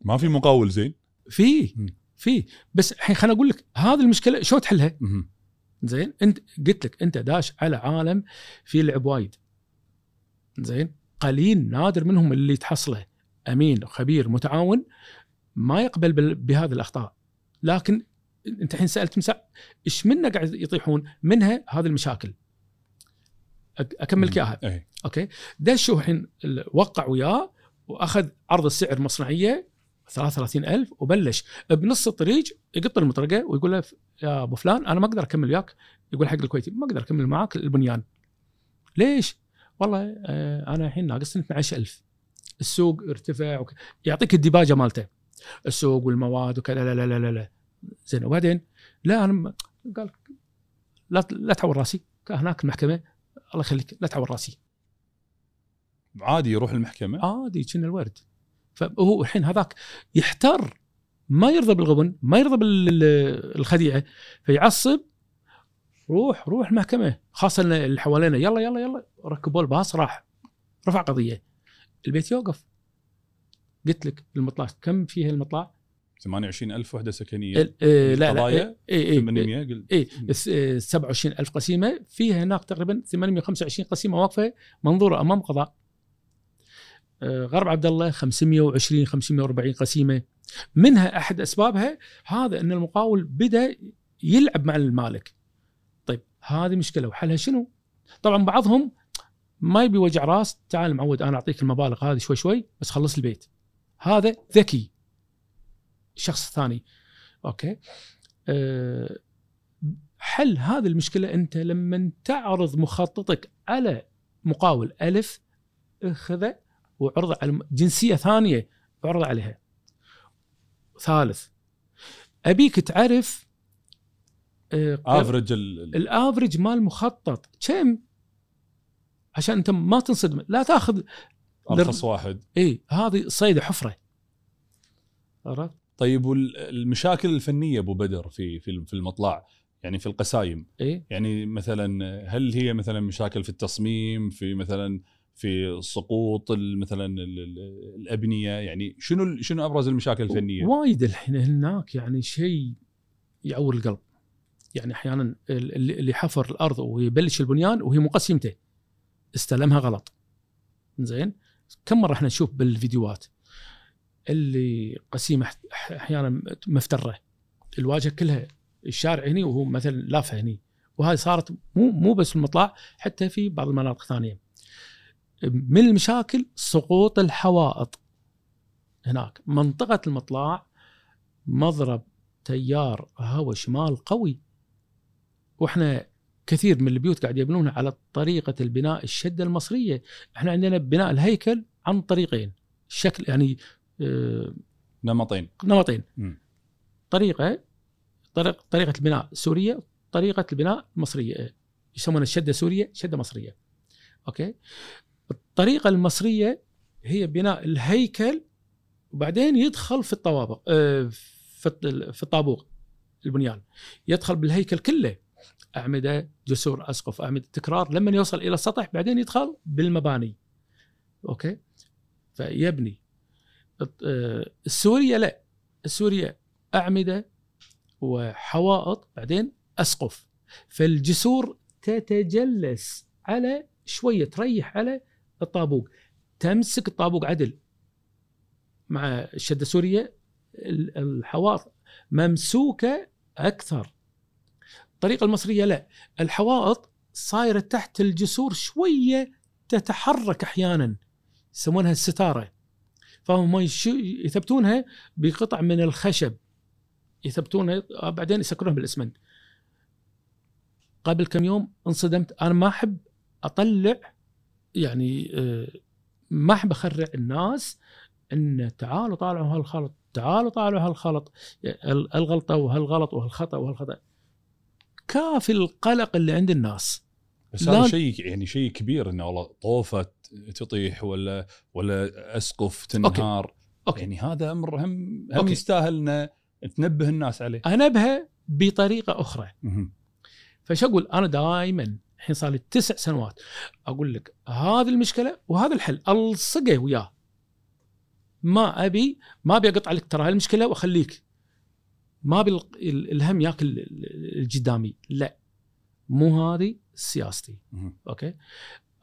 ما في مقاول زين؟ فيه مم. فيه بس الحين خليني أقول لك هذه المشكلة شو تحلها؟ زين أنت قلت لك أنت داش على عالم فيه لعب وايد. زين قليل نادر منهم اللي تحصله. أمين خبير متعاون ما يقبل بهذه الأخطاء. لكن أنت الحين سألت مساء إيش منا قاعد يطيحون؟ منها هذه المشاكل. أكمل لك إياها. اي أوكي؟ دشوا الحين ال- وقع وياه وأخذ عرض السعر مصنعية 33000 وبلش. بنص الطريق يقط المطرقة ويقول له يا أبو فلان أنا ما أقدر أكمل وياك. يقول حق الكويتي ما أقدر أكمل معاك البنيان. ليش؟ والله آه أنا الحين ناقصني 12000 السوق ارتفع وك... يعطيك الديباجة مالته. السوق والمواد وكذا لا لا لا لا, لا. زين وبعدين؟ لا أنا م- قال لا لا تعور راسي هناك المحكمه الله يخليك لا تعور راسي. عادي يروح المحكمة؟ عادي كنا الورد. فهو الحين هذاك يحتر ما يرضى بالغبن ما يرضى بالخديعه فيعصب روح روح المحكمة. خاصة اللي حوالينا يلا يلا يلا ركبوا الباص راح. رفع قضية. البيت يوقف. قلت لك المطلع كم فيها المطلع؟ 28000 وحدة سكنية. ال- إيه لا لا القضايا اي اي 800 قلت. اي 27000 قسيمة. فيها هناك تقريبا 825 قسيمة واقفة منظورة أمام قضاء. غرب عبد الله 520 540 قسيمة. منها أحد أسبابها هذا أن المقاول بدأ يلعب مع المالك. طيب هذه مشكلة. وحلها شنو؟ طبعا بعضهم ما يبي وجع راس. تعال معود أنا أعطيك المبالغ هذه شوي شوي بس خلص البيت. هذا ذكي. الشخص الثاني okay. أه حل هذه المشكلة أنت لما تعرض مخططك على مقاول ألف اخذه وعرضه على جنسية ثانية اعرض عليها. ثالث أبيك تعرف آه، average ال- ال average مال مخطط. كم؟ عشان أنت ما تنصدم. لا تاخذ أرخص واحد. إي هذه صيدة حفرة. عرفت؟ طيب والمشاكل الفنية أبو بدر في في في المطلع يعني في القسايم. إي. يعني مثلا هل هي مثلا مشاكل في التصميم في مثلا في سقوط مثلا ال- ال- الأبنية يعني شنو شنو أبرز المشاكل الفنية؟ وايد الحين هناك يعني شيء يعور القلب. يعني أحيانا اللي حفر الأرض ويبلش البنيان وهي مو قسيمته استلمها غلط. زين؟ كم مرة إحنا نشوف بالفيديوهات اللي قسيمة أحيانا مفترة. الواجهة كلها الشارع هني وهو مثلا لافة هني. وهذه صارت مو مو بس المطلع حتى في بعض المناطق الثانية من المشاكل سقوط الحوائط. هناك منطقة المطلع مضرب تيار هواء شمال قوي وإحنا كثير من البيوت قاعد يبنونها على طريقة البناء الشدة المصرية. إحنا عندنا بناء الهيكل عن طريقين. الشكل يعني آه، نمطين. نمطين. مم. طريقة طريق طريقة البناء السوريه طريقة البناء المصريه يسمونها الشده سورية شدة مصرية. أوكي؟ الطريقة المصرية هي بناء الهيكل وبعدين يدخل في الطوابق آه، في الط- في الطابوق البنيان. يدخل بالهيكل كله. أعمدة جسور أسقف أعمدة تكرار. لما يوصل إلى السطح بعدين يدخل بالمباني. أوكي؟ فيبني. آه، السورية لا. السورية أعمدة وحوائط بعدين أسقف. فالجسور تتجلس على شوية تريح على الطابوق. تمسك الطابوق عدل مع الشدة السورية ال- الحوائط ممسوكة أكثر. الطريقة المصرية لا الحوائط صايرة تحت الجسور شوية تتحرك أحيانا يسمونها الستارة. فهم يثبتونها بقطع من الخشب. يثبتونها بعدين يسكرونها بالاسمنت قبل كم يوم انصدمت أنا ما أحب أطلع يعني آه، ما أحب أخرع الناس إن تعالوا طالعوا هالخلط تعالوا طالعوا هالخلط ال- الغلطه وهالغلط وهالخطأ وهالخطأ كافي القلق اللي عند الناس بس هذا شيء يعني شيء كبير إنه والله طوفة تطيح ولا ولا أسقف تنهار okay. يعني هذا أمر هم هم okay. يستاهل ان تنبه الناس عليه انبها بطريقة أخرى. فش أقول أنا دائما الحين صار لي تسع سنوات. أقول لك هذه المشكلة وهذا الحل ألصقه وياه. ما أبي ما أبي أقطع لك ترى هالمشكله وأخليك. ما أبي ال- ال- الهم ياكل ال- ال- الجدامي. لا مو هذه سياستي. أوكي؟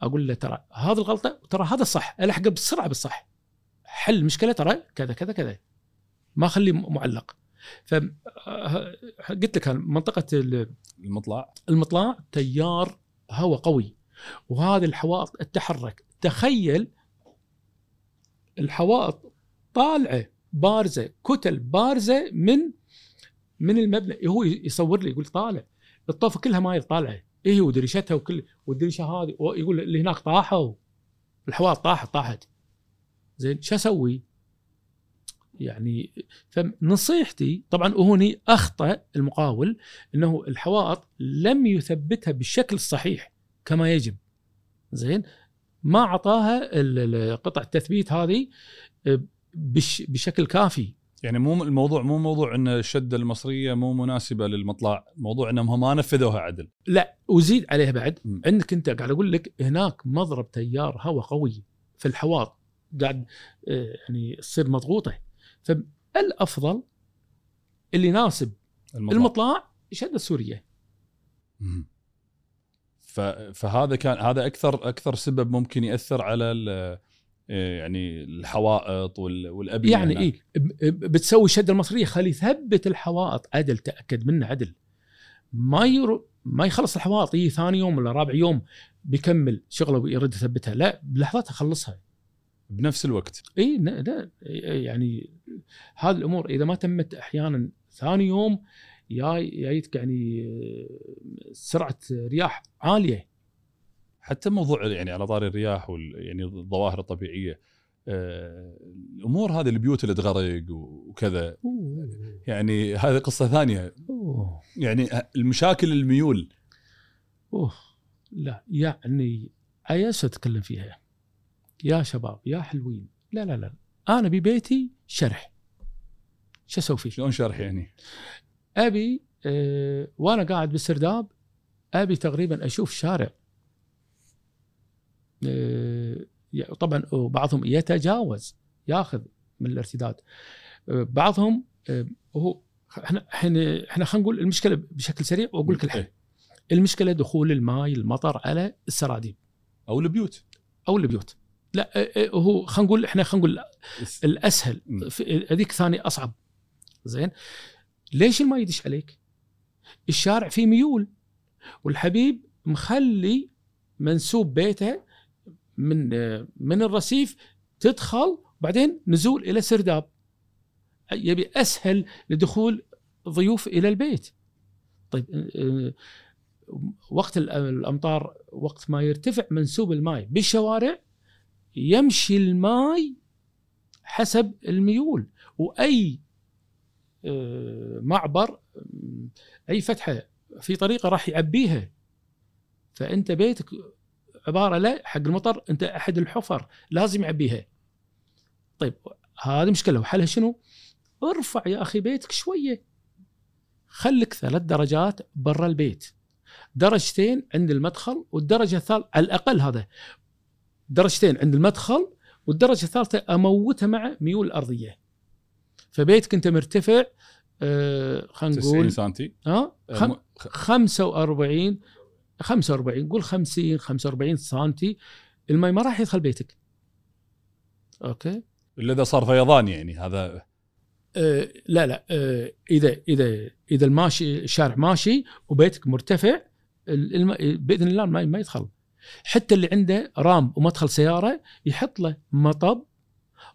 أقول له ترى هذه الغلطة ترى هذا الصح الحق بسرعة بالصح. حل المشكلة ترى كذا كذا كذا. ما أخليه معلق. ف آه، قلت لك منطقة ال- المطلع. المطلع تيار هواء قوي. وهذه الحوائط تتحرك. تخيل الحوائط طالعة بارزة كتل بارزة من من المبنى. هو يصور لي؟ يقول طالع. الطوفة كلها ماي طالعة. إيه ودريشتها وكل والدريشة هذه. يقول اللي هناك طاحوا. الحوائط طاحت طاحت. زين شو أسوي؟ يعني فنصيحتي طبعا هوني أخطأ المقاول إنه الحوائط لم يثبتها بالشكل الصحيح كما يجب. زين؟ ما اعطاها قطع التثبيت هذه بش بشكل كافي. يعني مو الموضوع مو موضوع إن الشدة المصرية مو مناسبة للمطلع موضوع إنهم ما نفذوها عدل. لا وزيد عليها بعد. م. عندك أنت قاعد أقول لك هناك مضرب تيار هواء قوي في الحواط قاعد آه، يعني تصير مضغوطة. فالأفضل اللي يناسب المطلع, المطلع الشده السورية. فهذا كان هذا أكثر أكثر سبب ممكن يأثر على ال- إيه يعني الحوائط وال- والأبنية يعني ب- بتسوي الشده المصرية. خلي يثبت الحوائط. عدل تأكد منه عدل. ما يرو ما يخلص الحوائط. يجي ثاني يوم ولا رابع يوم بيكمل شغله ويرد يثبتها. لا بلحظتها خلصها. بنفس الوقت. إي لا, لا يعني هذه الأمور إذا ما تمت أحيانا ثاني يوم جاي جايتك يعني آه، سرعة رياح عالية. حتى موضوع يعني على طاري الرياح وال يعني الظواهر الطبيعية آه، الأمور هذه البيوت اللي تغرق وكذا. أوه. يعني هذه قصة ثانية. أوه. يعني المشاكل الميول. أوه. لا يعني اياس اتكلم فيها؟ يا شباب يا حلوين. لا لا لا. أنا ببيتي شرح. شو أسوي فيه؟ شلون شرح يعني؟ أبي أه وأنا قاعد بالسرداب أبي تقريبا أشوف شارع. أه طبعا بعضهم يتجاوز ياخذ من الارتداد. أه بعضهم أه هو إحنا إحنا إحنا خلينا نقول المشكلة بشكل سريع وأقول لك الحل. إيه. المشكلة دخول الماء المطر على السراديب. أو البيوت. أو البيوت. لا هو خلينا نقول إحنا خلينا نقول الأسهل هذيك ثاني أصعب. زين؟ ليش الماء يدش عليك؟ الشارع فيه ميول والحبيب مخلي منسوب بيته من من الرصيف تدخل بعدين نزول إلى سرداب. يبي أسهل لدخول ضيوف إلى البيت. طيب وقت ال- الأمطار وقت ما يرتفع منسوب الماء بالشوارع يمشي الماء حسب الميول. وأي آه، معبر أي فتحة في طريقة راح يعبيها فأنت بيتك عبارة لا حق المطر أنت أحد الحفر لازم يعبيها طيب هذه مشكلة. وحلها شنو؟ ارفع يا أخي بيتك شوية. خلك ثلاث درجات برا البيت. درجتين عند المدخل والدرجة الثالثه على الأقل هذا. درجتين عند المدخل والدرجة الثالثة اموتها مع ميول الأرضية. فبيتك انت مرتفع آه خلينا 90 نقول سنتي. ها؟ آه، خم... م- خ- 45 45 قول 50 45 سنتي. الماء ما راح يدخل بيتك. أوكي؟ إلا إذا صار فيضان يعني هذا آه لا لا آه اذا اذا إذا الماشي الشارع ماشي وبيتك مرتفع. بإذن الله الماء ما يدخل. حتى اللي عنده رام ومدخل سيارة يحط له مطب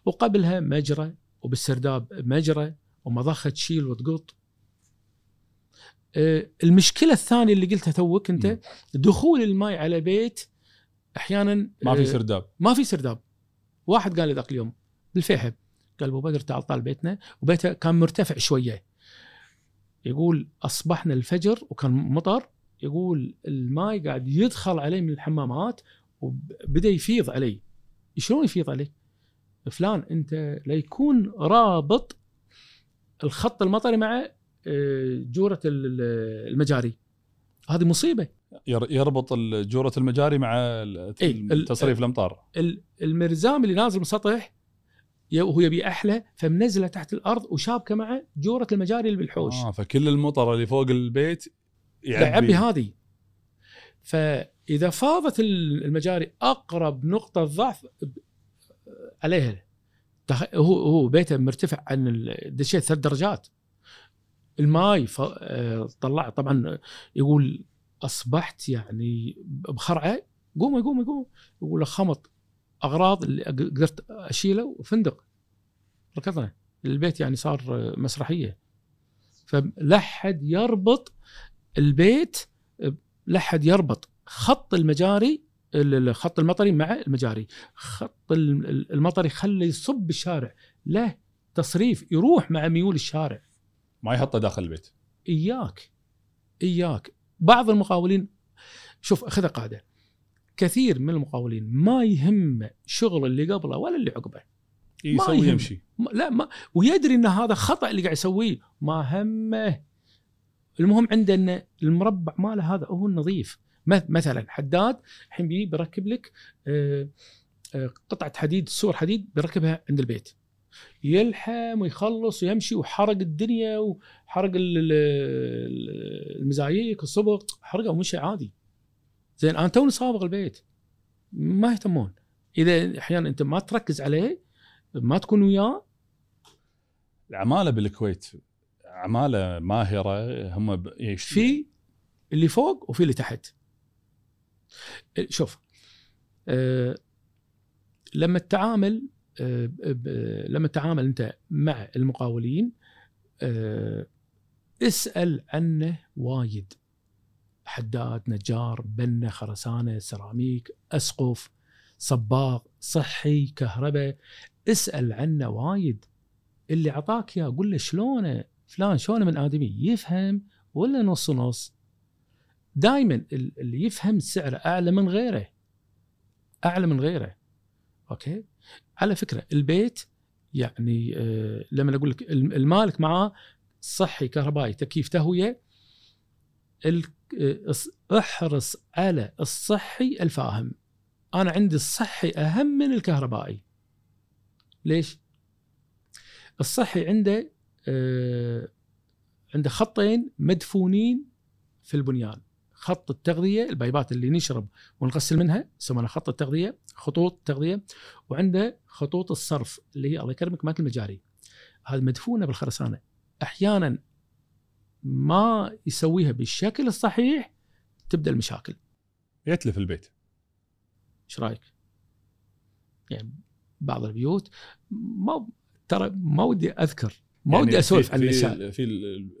وقبلها مجرى وبالسرداب مجرى ومضخة تشيل وتقط. آه، المشكلة الثانية اللي قلتها توك أنت. دخول الماء على بيت أحيانا ما في آه، سرداب. ما في سرداب. واحد قال لي ذاك اليوم بالفيحة قال أبو بدر تعال طال بيتنا وبيته كان مرتفع شوية. يقول أصبحنا الفجر وكان مطر يقول الماء قاعد يدخل علي من الحمامات وبدأ يفيض علي. شلون يفيض علي؟ فلان أنت ليكون رابط الخط المطري مع آه، جورة ال- ال- المجاري. هذه مصيبة. ير- يربط جورة المجاري مع إيه، تصريف الأمطار. ال- المرزام اللي نازل من السطح وهو يبي أحلى فمنزله تحت الأرض وشابكه مع جورة المجاري اللي بالحوش. آه فكل المطر اللي فوق البيت يعبي, هذه. فإذا فاضت ال- المجاري أقرب نقطة ضعف عليها. هو هو بيته مرتفع عن دشيت ثلاث درجات. الماي آه، طلع طبعا يقول أصبحت يعني بخرعة. قوم قوم قوم يقول خمط أغراض اللي قدرت أشيله وفندق. ركضنا. البيت يعني صار مسرحية. فلا حد يربط البيت لا حد يربط خط المجاري ال- الخط المطري مع المجاري. خط ال- المطري خليه يصب الشارع له تصريف يروح مع ميول الشارع. ما يحطه داخل البيت. إياك. إياك. بعض المقاولين شوف خذ قاعدة. كثير من المقاولين ما يهم شغل اللي قبله ولا اللي عقبه. يسوي. يمشي لا ما ويدري إن هذا خطأ اللي قاعد يسويه. ما همه. المهم عنده إن المربع ماله هذا هو النظيف. مث- مثلا حداد الحين بيجي بيركب لك آه، آه، قطعة حديد سور حديد بيركبها عند البيت. يلحم ويخلص ويمشي وحرق الدنيا وحرق ال- ال- ال- المزاييك الصبغ حرقه ومشي عادي. زين أنا توني صابغ البيت. ما يهتمون. إذا أحيانا أنت ما تركز عليه ما تكون وياه. العمالة بالكويت عماله ماهرة هم إيش في اللي فوق وفي اللي تحت. شوف أه لما تتعامل أه لما تتعامل أنت مع المقاولين أه اسأل عنه وايد. حداد نجار بنة خرسانة سيراميك أسقف صباغ صحي كهرباء اسأل عنه وايد. اللي عطاك إياه قول له شلونه؟ فلان شلونه من آدمي؟ يفهم ولا نص نص؟ دائما اللي يفهم سعره أعلى من غيره. أعلى من غيره. أوكي؟ على فكرة البيت يعني آه لما أقول لك الم- المالك معاه صحي كهربائي تكييف تهوية آه، أحرص على الصحي الفاهم أنا عندي الصحي أهم من الكهربائي. ليش؟ الصحي عنده عنده خطين مدفونين في البنيان. خط التغذية البايبات اللي نشرب ونغسل منها يسمونها خط التغذية خطوط التغذية وعنده خطوط الصرف اللي هي الله يكرمك مالت المجاري. هذه مدفونة بالخرسانة. أحيانا ما يسويها بالشكل الصحيح تبدأ المشاكل. يتلف البيت. إيش رأيك؟ يعني بعض البيوت ما ترى ما ودي أذكر ما يعني ودي أسولف عن في المسائل في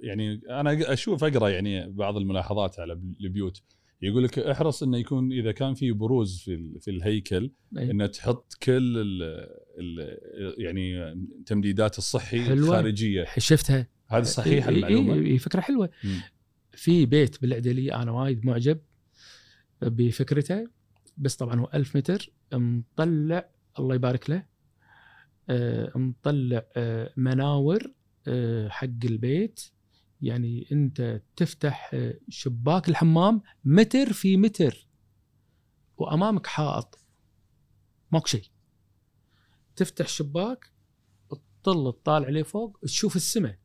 يعني أنا أشوف أقرأ يعني بعض الملاحظات على البيوت يقول لك احرص إنه يكون إذا كان في بروز في في الهيكل أي. إنه تحط كل ال ال يعني تمديدات الصحي حلوة. خارجيه شفتها. هذه صحيحة إي- إي- المعلومة؟ إي فكرة حلوة. مم. في بيت بالعدلية أنا وايد معجب بفكرته بس طبعا هو ألف متر مطلع الله يبارك له. مطلع آه، مناور آه، حق البيت. يعني انت تفتح آه، شباك الحمام متر في متر وامامك حائط. ماكو شيء. تفتح شباك تطل تطالع عليه فوق تشوف السماء.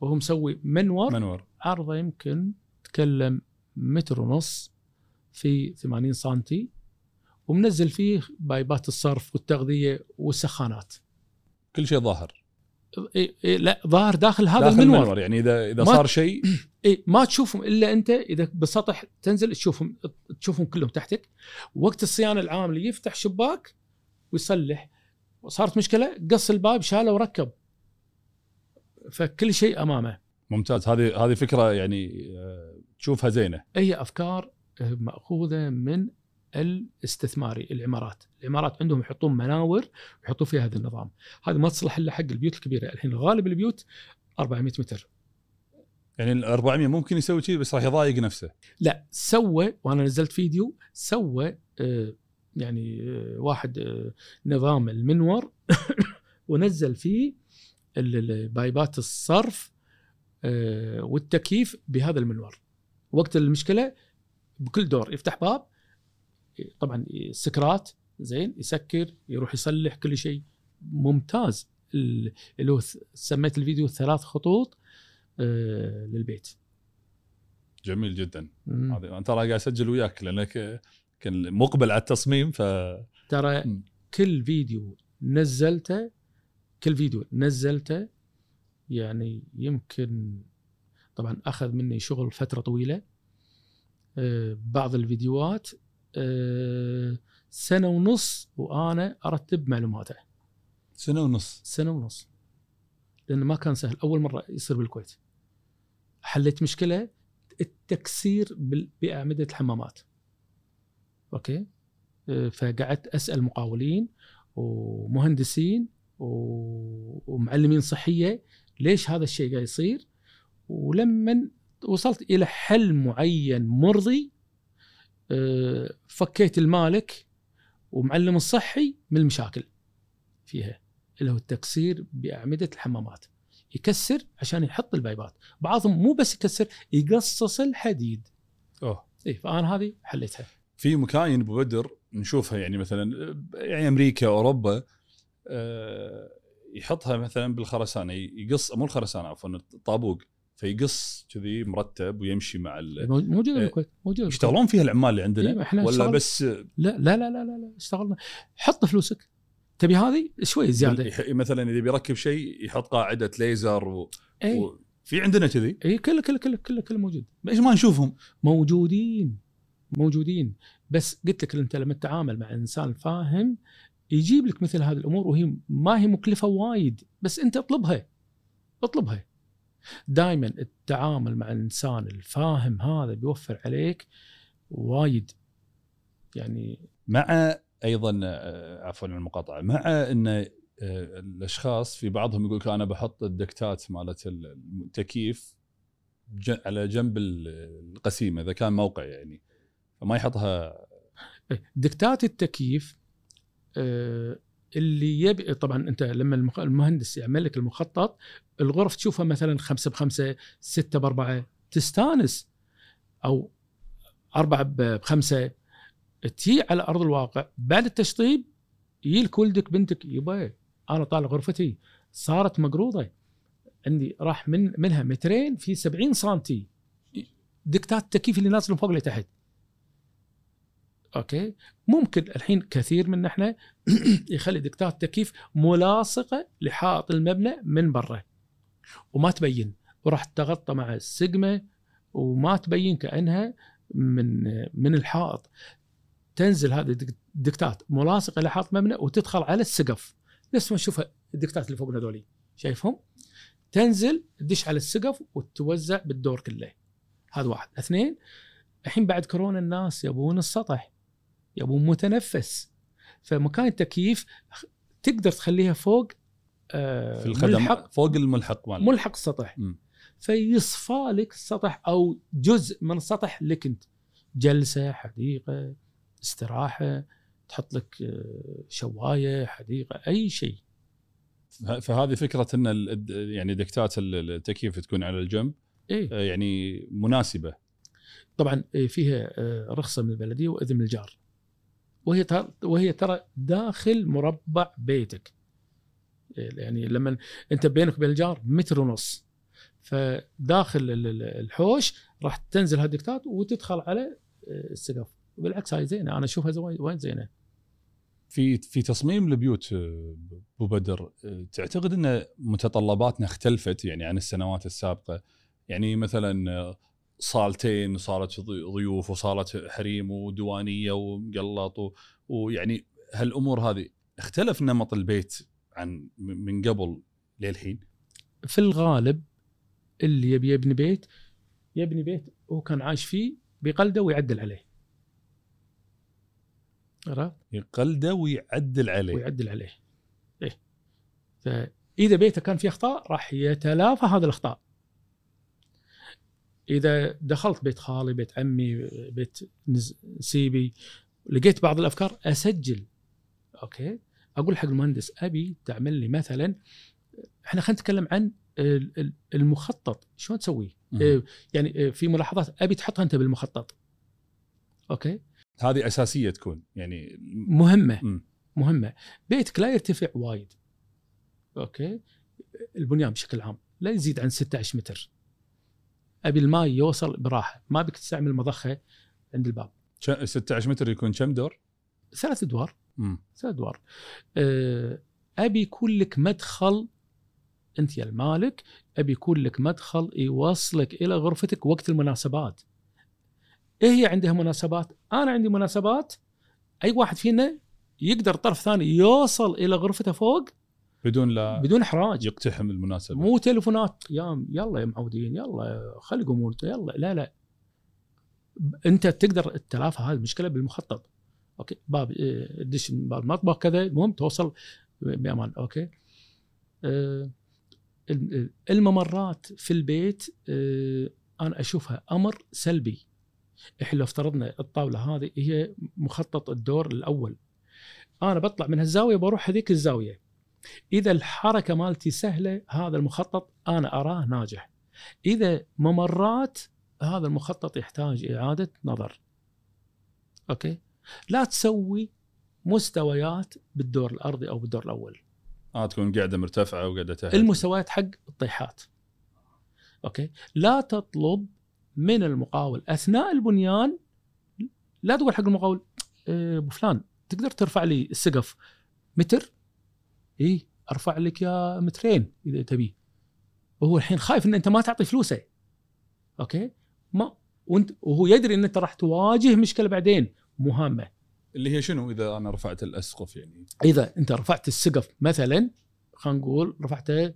وهو مسوي منور. منور. عرضه يمكن تكلم متر ونص في 80 سنتي. ومنزل فيه بايبات الصرف والتغذية والسخانات. كل شيء ظاهر. إيه إيه لا ظاهر داخل هذا داخل المنور المنور يعني اذا إذا صار شيء. إيه ما تشوفهم إلا أنت إذا بالسطح تنزل تشوفهم تشوفهم كلهم تحتك. وقت الصيانة العام اللي يفتح شباك ويصلح. وصارت مشكلة قص الباب شاله وركب. فكل شيء أمامه. ممتاز. هذه هذه فكرة يعني آه، تشوفها زينة. هي أفكار مأخوذة من الاستثماري العمارات، العمارات عندهم يحطون مناور ويحطون فيها هذا النظام، هذا ما تصلح إلا حق البيوت الكبيرة، الحين غالب البيوت 400 متر، يعني ال 400 ممكن يسوي شيء بس راح يضايق نفسه. لا سوى وأنا نزلت فيديو سوى آه، يعني آه، واحد آه، نظام المنور ونزل فيه ال- ال- بايبات الصرف آه، والتكييف بهذا المنور. وقت المشكلة بكل دور يفتح باب طبعا السكرات زين يسكر يروح يصلح كل شيء ممتاز ال- اللي هو سميت الفيديو ثلاث خطوط آه، للبيت جميل جدا. هذا أنت ترى قاعد أسجل وياك لانك كان مقبل على التصميم ف ترى مم. كل فيديو نزلته كل فيديو نزلته يعني يمكن طبعا أخذ مني شغل فترة طويلة آه، بعض الفيديوهات سنة ونص وأنا أرتب معلوماته. سنة ونص. سنة ونص. لأنه ما كان سهل. أول مرة يصير بالكويت. حليت مشكلة التكسير بأعمدة الحمامات. أوكي؟ آه، فقعدت أسأل مقاولين ومهندسين ومعلمين صحية ليش هذا الشيء قاعد يصير. ولما وصلت إلى حل معين مرضي آه، فكيت المالك ومعلم الصحي من المشاكل فيها اللي هو التكسير بأعمدة الحمامات. يكسر عشان يحط البايبات بعضهم مو بس يكسر يقصص الحديد. أوه. اي فأنا هذه حليتها. في مكاين أبو بدر نشوفها يعني مثلا يعني أمريكا أوروبا آه، يحطها مثلا بالخرسانة يقص مو الخرسانة عفوا الطابوق. فيقص كذي مرتب ويمشي مع ال... مو- موجودة إيه. بالكويت موجودة بالكويت. يشتغلون فيها العمال اللي إيه، عندنا إحنا ولا بس لا لا لا لا لا. اشتغلنا. حط فلوسك. تبي هذه؟ شوي زيادة. مثلا إذا بيركب شيء يحط قاعدة ليزر و... اي و... في عندنا كذي؟ اي كله كله كله كله كله موجود. ليش ما نشوفهم؟ موجودين موجودين. بس قلت لك إنت لما تتعامل مع إنسان فاهم يجيب لك مثل هذه الأمور وهي ما هي مكلفة وايد. بس أنت اطلبها. اطلبها. دائما التعامل مع الإنسان الفاهم هذا بيوفر عليك وايد. يعني مع أيضا آه، عفوا عن المقاطعة مع إن آه، الأشخاص في بعضهم يقول لك أنا بحط الدكتات مالت التكييف على جنب ال- القسيمة إذا كان موقع يعني فما يحطها. دكتات التكييف آه، اللي يبي طبعا أنت لما المهندس يعمل لك المخطط الغرف تشوفها مثلا خمسة بخمسة ستة بأربعة تستانس. أو أربعة بخمسة تجي على أرض الواقع بعد التشطيب يجيلك ولدك بنتك يبا أنا طالع غرفتي. صارت مقروضة. عندي راح من منها مترين في 70 سنتي. دكتات التكييف اللي نازل من فوق لتحت؟ أوكي؟ ممكن الحين كثير من إحنا يخلي دكتات التكييف ملاصقة لحائط المبنى من برا. وما تبين. وراح تغطى مع السقمه وما تبين كأنها من من الحائط. تنزل هذه الدكتات ملاصقة لحائط مبنى وتدخل على السقف. نفس ما نشوف الدكتات اللي فوقنا هذولي شايفهم؟ تنزل تدش على السقف وتوزع بالدور كله. هذا واحد. اثنين الحين بعد كورونا الناس يبون السطح. يبون متنفس. فمكان التكييف تقدر تخليها فوق آه في الخدم ملحق. فوق الملحق مالك. ملحق السطح م. فيصفى لك السطح أو جزء من السطح لك أنت. جلسة حديقة استراحة تحط لك آه، شواية حديقة أي شيء. فهذه فكرة إن يعني دكتات التكييف تكون على الجنب إيه؟ آه، يعني مناسبة. طبعا فيها رخصة من البلدية وإذن من الجار. وهي وهي ترى داخل مربع بيتك. يعني لما انت بينك وبين الجار متر ونص. فداخل الحوش راح تنزل هالدكتات وتدخل على آه، السقف. وبالعكس هاي زينة. أنا أشوفها وين زينة. في في تصميم البيوت آه، أبو بدر آه، تعتقد أن متطلباتنا اختلفت يعني عن السنوات السابقة؟ يعني مثلا صالتين صارت ضيوف وصارت حريم وديوانية ومقلط ويعني هالأمور هذه اختلف نمط البيت عن من قبل للحين؟ في الغالب اللي يبي يبني بيت يبني بيت هو كان عايش فيه بيقلده ويعدل عليه. عرفت؟ يقلده ويعدل عليه. ويعدل عليه. إيه. فإذا بيته كان فيه أخطاء راح يتلافى هذه الأخطاء. إذا دخلت بيت خالي بيت عمي بيت نسيبي لقيت بعض الأفكار أسجل. okay؟ أقول حق المهندس أبي تعمل لي مثلا إحنا خلينا نتكلم عن المخطط. شلون تسويه؟ إيه، يعني في ملاحظات أبي تحطها أنت بالمخطط. okay؟ هذه أساسية تكون يعني مهمة. م. مهمة. بيتك لا يرتفع وايد. okay؟ البنيان بشكل عام لا يزيد عن 16 متر. أبي الماء يوصل براحة. ما بك تستعمل مضخه عند الباب. 16 متر يكون كم دور؟ ثلاث أدوار. ثلاث أدوار. أه، أبي يكون لك مدخل أنت يا المالك أبي يكون لك مدخل يوصلك إلى غرفتك وقت المناسبات. إيه هي عندها مناسبات أنا عندي مناسبات أي واحد فينا يقدر طرف ثاني يوصل إلى غرفته فوق بدون لا بدون إحراج. يقتحم المناسبة. مو تلفونات يا يلا يا معودين يلا خلي يقومون يلا لا لا. أنت تقدر تتلافى هذه المشكلة بالمخطط. okay باب تدش إيه، باب المطبخ كذا المهم توصل بأمان. okay. أه الممرات في البيت أه أنا أشوفها أمر سلبي. إحنا لو افترضنا الطاولة هذه هي مخطط الدور الأول. أنا بطلع من هالزاوية بروح هذيك الزاوية. إذا الحركة مالتي سهلة هذا المخطط أنا أراه ناجح. إذا ممرات هذا المخطط يحتاج إعادة نظر. أوكي؟ لا تسوي مستويات بالدور الأرضي أو بالدور الأول. آه تكون قاعدة مرتفعة وقاعدة تهدي المستويات حق الطيحات. okay؟ لا تطلب من المقاول أثناء البنيان لا تقول حق المقاول إيه، أبو فلان تقدر ترفع لي السقف متر؟ إي أرفع لك يا مترين إذا تبي. وهو الحين خايف إن أنت ما تعطي فلوسه. okay؟ ما وأنت وهو يدري إن أنت راح تواجه مشكلة بعدين. مهمة. اللي هي شنو إذا أنا رفعت الأسقف يعني؟ إذا أنت رفعت السقف مثلا خلينا نقول رفعته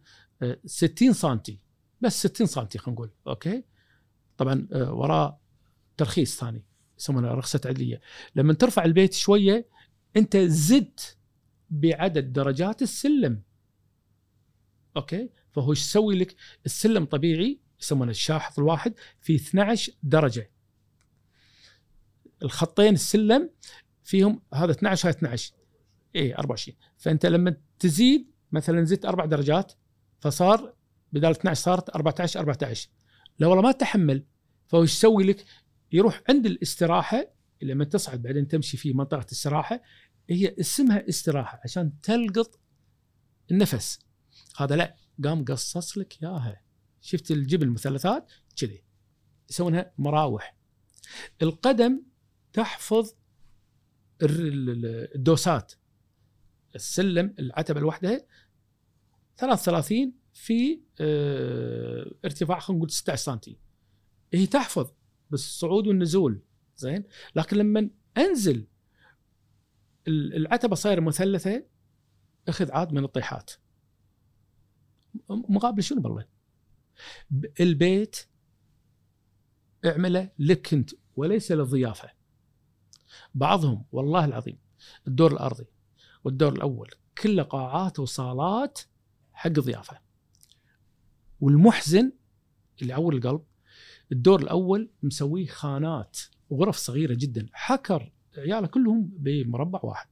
60 سم بس 60 سم خلينا نقول. okay؟ طبعا آه، وراه ترخيص ثاني. يسمونه رخصة عدلية. لما ترفع البيت شوية أنت زدت بعدد درجات السلم. okay؟ فهو إيش يسوي لك؟ السلم طبيعي يسمونه الشاحط الواحد في 12 درجة. الخطين السلم فيهم هذا 12 هذا 12 اي 24 فأنت لما تزيد مثلا زدت أربع درجات فصار بدال 12 صارت 14 14 لو والله ما تحمل فهو يسوي لك؟ يروح عند الاستراحة لما تصعد بعدين تمشي في منطقة استراحه هي اسمها استراحة عشان تلقط النفس. هذا لا قام قصص لك إياها. شفت الجبل مثلثات؟ كذي. يسوونها مراوح. القدم تحفظ الدوسات. السلم العتبة الواحدة. 33 في آه ارتفاع خلينا نقول 16 سم هي تحفظ بالصعود والنزول. زين؟ لكن لما أنزل العتبة صايرة مثلثة أخذ عاد من الطيحات. مقابل شنو بالله؟ البيت اعمله لك انت وليس للضيافة. بعضهم والله العظيم الدور الأرضي والدور الأول كله قاعات وصالات حق ضيافة. والمحزن اللي عور القلب الدور الأول مسويه خانات وغرف صغيرة جدا حكر عياله كلهم بمربع واحد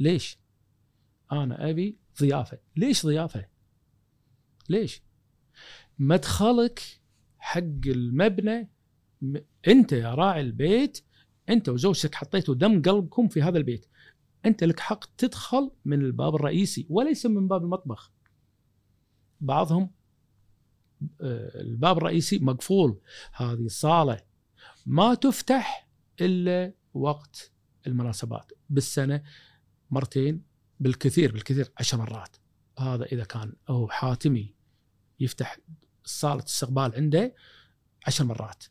ليش؟ أنا أبي ضيافة ليش ضيافة؟ ليش؟ مدخلك حق المبنى أنت يا راعي البيت أنت وزوجتك حطيتوا دم قلبكم في هذا البيت أنت لك حق تدخل من الباب الرئيسي وليس من باب المطبخ بعضهم آه، الباب الرئيسي مقفول هذه صاله ما تفتح إلا وقت المناسبات بالسنة مرتين بالكثير بالكثير عشر مرات هذا إذا كان هو حاتمي يفتح صالة استقبال عنده عشر مرات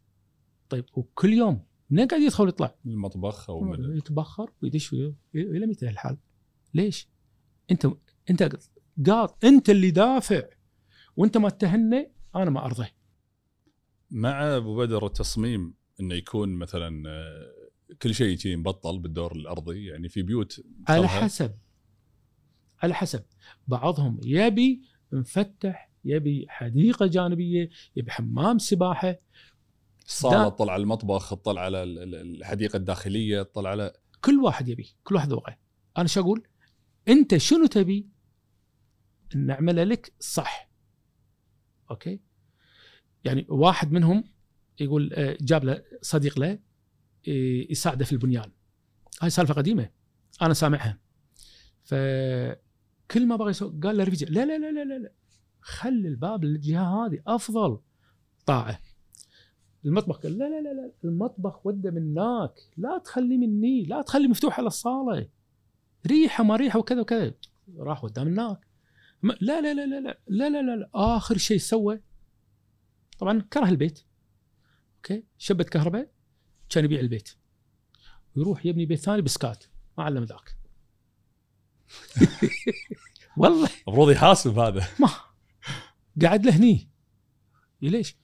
طيب وكل يوم منين قاعد يدخل ويطلع؟ من المطبخ أو من يتبخر ويدش وي- إلى متى الحال؟ ليش؟ أنت أنت قاط أنت اللي دافع وأنت ما تهنى أنا ما أرضى مع أبو بدر التصميم إنه يكون مثلا آه، كل شيء شيء مبطل بالدور الأرضي يعني في بيوت على حسب. على حسب. بعضهم يبي مفتح يبي حديقة جانبية يبي حمام سباحة. الصاله دا- تطلع على المطبخ تطلع على ال- ال- الحديقة الداخلية تطلع على كل واحد يبي كل واحد ذوقه أنا شو أقول؟ أنت شنو تبي؟ نعمله لك صح. أوكي؟ يعني واحد منهم يقول آه، جاب له صديق له يساعده في البنيان هاي سالفه قديمه أنا سامعها فكل ما بغى قال له رفيجه لا لا لا لا لا. خلي الباب للجهه هذه افضل طاعه المطبخ قال لا لا لا لا المطبخ وده من هناك لا تخليه مني لا تخليه مفتوح على الصاله ريحه ما ريحه وكذا وكذا راح وداه من هناك ما- لا لا لا لا لا لا لا, لا, لا. اخر شيء سوى طبعا كره البيت أوكي شبت كهرباء كان يبيع البيت. ويروح يبني بيت ثاني بسكات. ما علم ذاك. والله. المفروض يحاسب هذا. ما. قاعد له هني ليش؟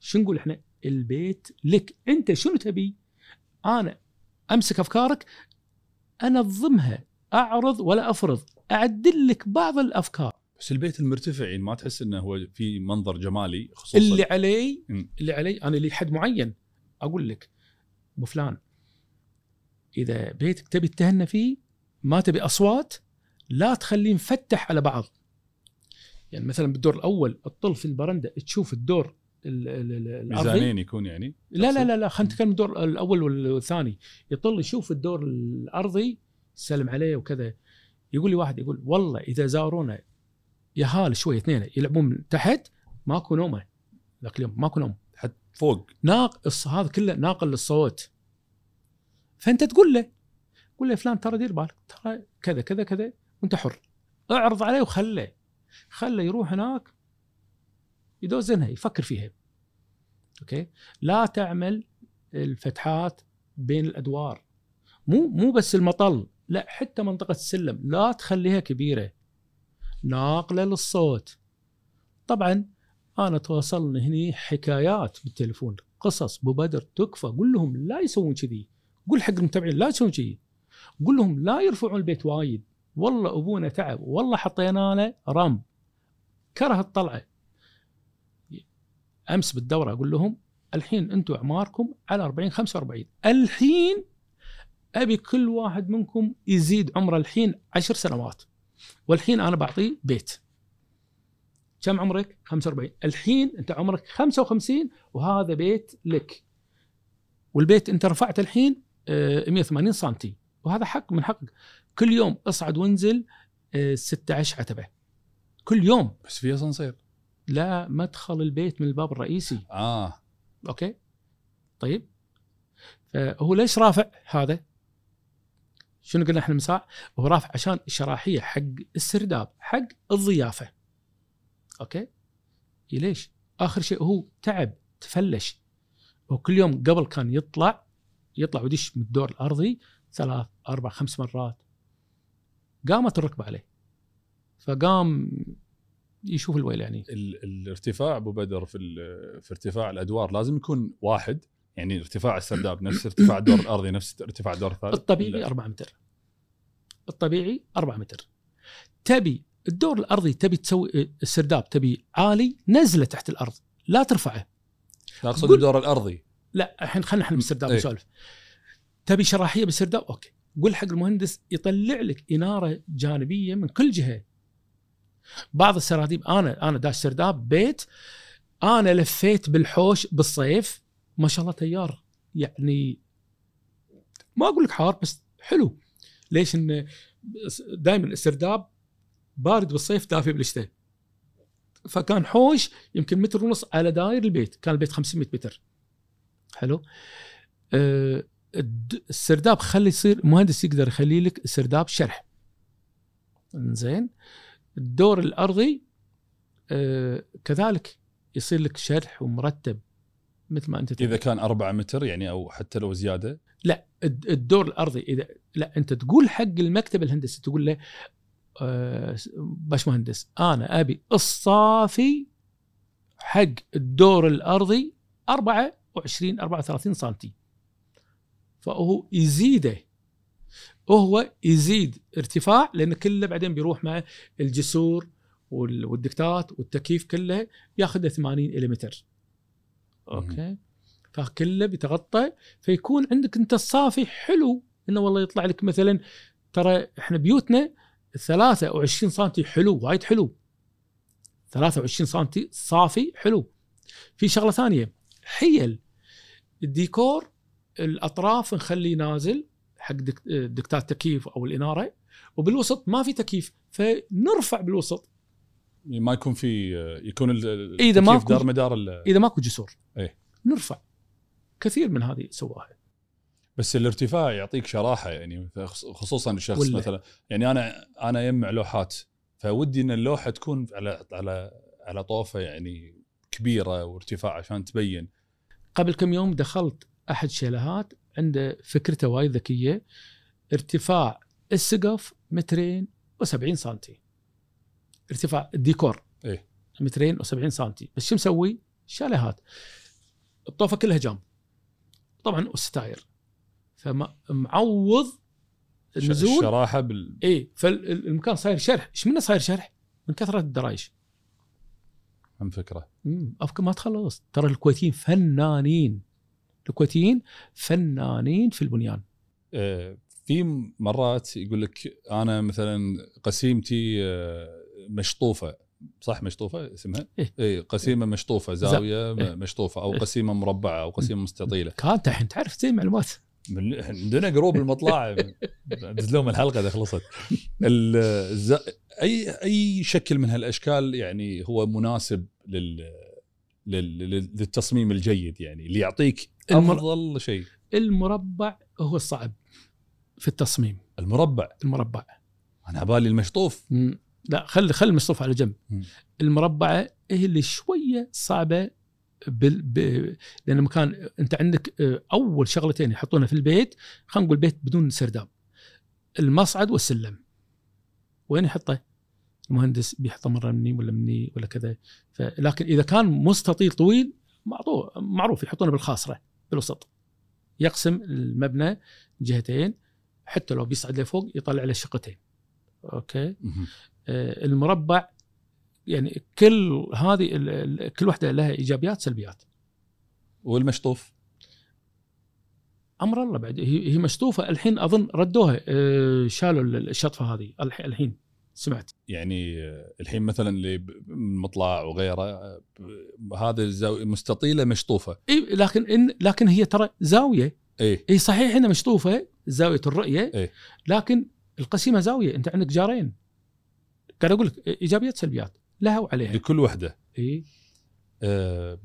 شو نقول إحنا؟ البيت لك. أنت شنو تبي؟ أنا أمسك أفكارك أنظمها. أعرض ولا أفرض. أعدل لك بعض الأفكار. بس البيت المرتفع يعني ما تحس إنه هو في منظر جمالي خصوصا. اللي علي. اللي علي أنا لي حد معين. أقول لك أبو فلان. إذا بيتك تبي تتهنى فيه ما تبي أصوات لا تخليه مفتح على بعض. يعني مثلا بالدور الأول تطل في البرندة تشوف الدور ال- ال- ال- الارضي ميزانين يكون يعني لا لا لا لا خلينا نتكلم الدور الأول والثاني. يطل يشوف الدور الأرضي يسلم عليه وكذا. يقول لي واحد يقول والله إذا زارونا يهال شوي اثنين يلعبون من تحت ماكو نومة. ذاك اليوم ماكو نوم. فوق. ناقص هذا كله ناقل للصوت. فأنت تقول له قول له فلان ترى دير بالك ترى كذا كذا كذا وأنت حر. اعرض عليه وخله. خله يروح هناك يدوزنها يفكر فيها. أوكي؟ لا تعمل الفتحات بين الأدوار. مو مو بس المطل لا حتى منطقة السلم لا تخليها كبيرة. ناقلة للصوت. طبعا أنا توصلني هني حكايات بالتليفون قصص أبو بدر تكفى قول لهم لا يسوون كذي قول حق المتابعين لا يسوون كذي قول لهم لا يرفعون البيت وايد والله أبونا تعب والله حطينا له رمب كره الطلعة. أمس بالدورة أقول لهم الحين أنتم أعماركم على 40 45 الحين أبي كل واحد منكم يزيد عمره الحين عشر سنوات والحين أنا بعطيه بيت. كم عمرك؟ 45 الحين أنت عمرك 55 وهذا بيت لك. والبيت أنت رفعت الحين آه، 180 سم وهذا حق من حقك. كل يوم اصعد وانزل آه، 16 عتبة. كل يوم. بس في أسانسير. لا مدخل البيت من الباب الرئيسي. آه. okay؟ طيب. فهو ليش رافع هذا؟ شنو قلنا إحنا مساء؟ هو رافع عشان الشراحية حق السرداب حق الضيافة. okay؟ إي ليش؟ آخر شيء هو تعب تفلش. هو كل يوم قبل كان يطلع يطلع ويدش من الدور الأرضي ثلاث أربع خمس مرات. قامت الركبة عليه. فقام يشوف الويل يعني. ال- الارتفاع أبو بدر في ال- في ارتفاع الأدوار لازم يكون واحد. يعني ارتفاع السرداب نفس ارتفاع الدور الأرضي نفس ارتفاع الدور الثالث. الطبيعي لا. 4 متر. الطبيعي 4 متر. تبي الدور الأرضي تبي تسوي السرداب تبي عالي نزله تحت الأرض لا ترفعه. لا اقصد الدور الأرضي؟ لا الحين خلينا إحنا بالسرداب إيه. نسولف. تبي شراحية بالسرداب؟ أوكي. قول حق المهندس يطلع لك إنارة جانبية من كل جهة. بعض السراديب أنا أنا داش سرداب بيت أنا لفيت بالحوش بالصيف ما شاء الله تيار. يعني ما أقول لك حار بس حلو. ليش انه دائما السرداب بارد بالصيف دافي بالشتاء. فكان حوش يمكن متر ونص على داير البيت كان البيت 500 متر. حلو؟ أه الد- السرداب خلي يصير مهندس يقدر يخلي لك السرداب شرح. زين الدور الأرضي أه كذلك يصير لك شرح ومرتب مثل ما أنت تبي. إذا كان 4 متر يعني أو حتى لو زيادة؟ لا الد- الدور الأرضي اذا لا أنت تقول حق المكتب الهندسي تقول له آه، باش مهندس أنا أبي الصافي حق الدور الأرضي 24 34 سم فهو يزيده. وهو يزيد ارتفاع لأن كله بعدين بيروح مع الجسور وال- والدكتات والتكييف كله ياخذ 80 إلى متر okay؟ فكله بيتغطى. فيكون عندك أنت الصافي حلو. إنه والله يطلع لك مثلا ترى إحنا بيوتنا 23 سم حلو وايد حلو. 23 سم صافي حلو. في شغلة ثانية حيل. الديكور الأطراف نخليه نازل حق دك- دكتات تكييف أو الإنارة. وبالوسط ما في تكييف فنرفع بالوسط. يعني ما يكون في يكون إذا ما دار مدار إذا ماكو جسور. إيه. نرفع. كثير من هذه سواها. بس الارتفاع يعطيك شراحة يعني خصوصا الشخص ولا. مثلا. يعني أنا أنا يجمع لوحات فودي إن اللوحة تكون على على على طوفة يعني كبيرة وارتفاع عشان تبين. قبل كم يوم دخلت أحد شاليهات عنده فكرته وايد ذكية. ارتفاع السقف مترين و70 سنتي. ارتفاع الديكور إيه. مترين و70 سنتي. بس شو مسوي؟ شاليهات. الطوفة كلها جام. طبعا والستاير. فمعوض النزول الشراحة بال... اي فالمكان صاير شرح إيش منه صاير شرح؟ من كثرة الدرايش هم فكرة امم افكار ما تخلص ترى الكويتيين فنانين الكويتيين فنانين في البنيان آه، في مرات يقول لك أنا مثلا قسيمتي آه، مشطوفة صح مشطوفة اسمها؟ إيه. اي قسيمة مشطوفة زاوية إيه. مشطوفة أو إيه. قسيمة مربعة أو قسيمة مستطيلة كانت الحين تعرف زي معلومات من- عندنا group المطلع دز لهم الحلقة إذا خلصت. ال- الز- اي أي شكل من هالأشكال يعني هو مناسب لل لل- لل- للتصميم الجيد يعني اللي يعطيك المر- أفضل شيء. المربع هو الصعب في التصميم. المربع؟ المربع. أنا بالي المشطوف. لا خلي خلي المصطفى على جنب. المربعة هي اللي شوية صعبة بال... ب... لأن مكان أنت عندك آه، أول شغلتين يحطونها في البيت خلينا نقول بيت بدون سرداب. المصعد والسلم. وين يحطه؟ المهندس بيحطه مرة مني ولا مني ولا كذا. ف... لكن إذا كان مستطيل طويل معروف معروف يحطونه بالخاصرة بالوسط. يقسم المبنى جهتين حتى لو بيصعد لفوق يطلع له شقتين. أوكي. آه، المربع يعني كل هذه كل واحدة لها إيجابيات سلبيات. والمشطوف؟ أمر الله بعد هي مشطوفة الحين أظن ردوها آه، شالوا ال- الشطفة هذه الح- الحين سمعت. يعني الحين مثلا اللي مطلع وغيره آه، هذا الزاويه مستطيلة مشطوفة. إي لكن إن لكن هي ترى زاوية. إي. هي صحيح إنها مشطوفة زاوية الرؤية إيه. لكن القسيمة زاوية أنت عندك جارين. قاعد أقول لك إيجابيات سلبيات. لها وعليها لكل وحده. إي. آه،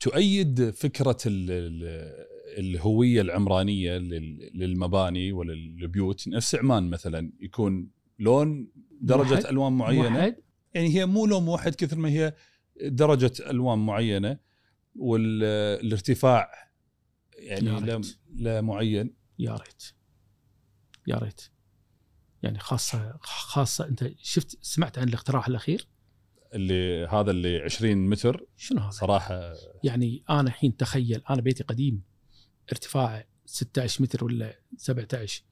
تؤيد فكرة ال- ال- الهوية العمرانية لل- للمباني وللبيوت. نفس عمان مثلا يكون لون درجة موحد؟ ألوان معينة. موحد يعني هي مو لون موحد كثر ما هي درجة ألوان معينة. والارتفاع يعني لا. لا معين. يا ريت. يا ريت. يعني خاصة خاصة أنت شفت سمعت عن الاقتراح الأخير؟ اللي هذا اللي 20 متر شنو هذا؟ صراحة يعني أنا الحين تخيل أنا بيتي قديم ارتفاعه 16 متر ولا 17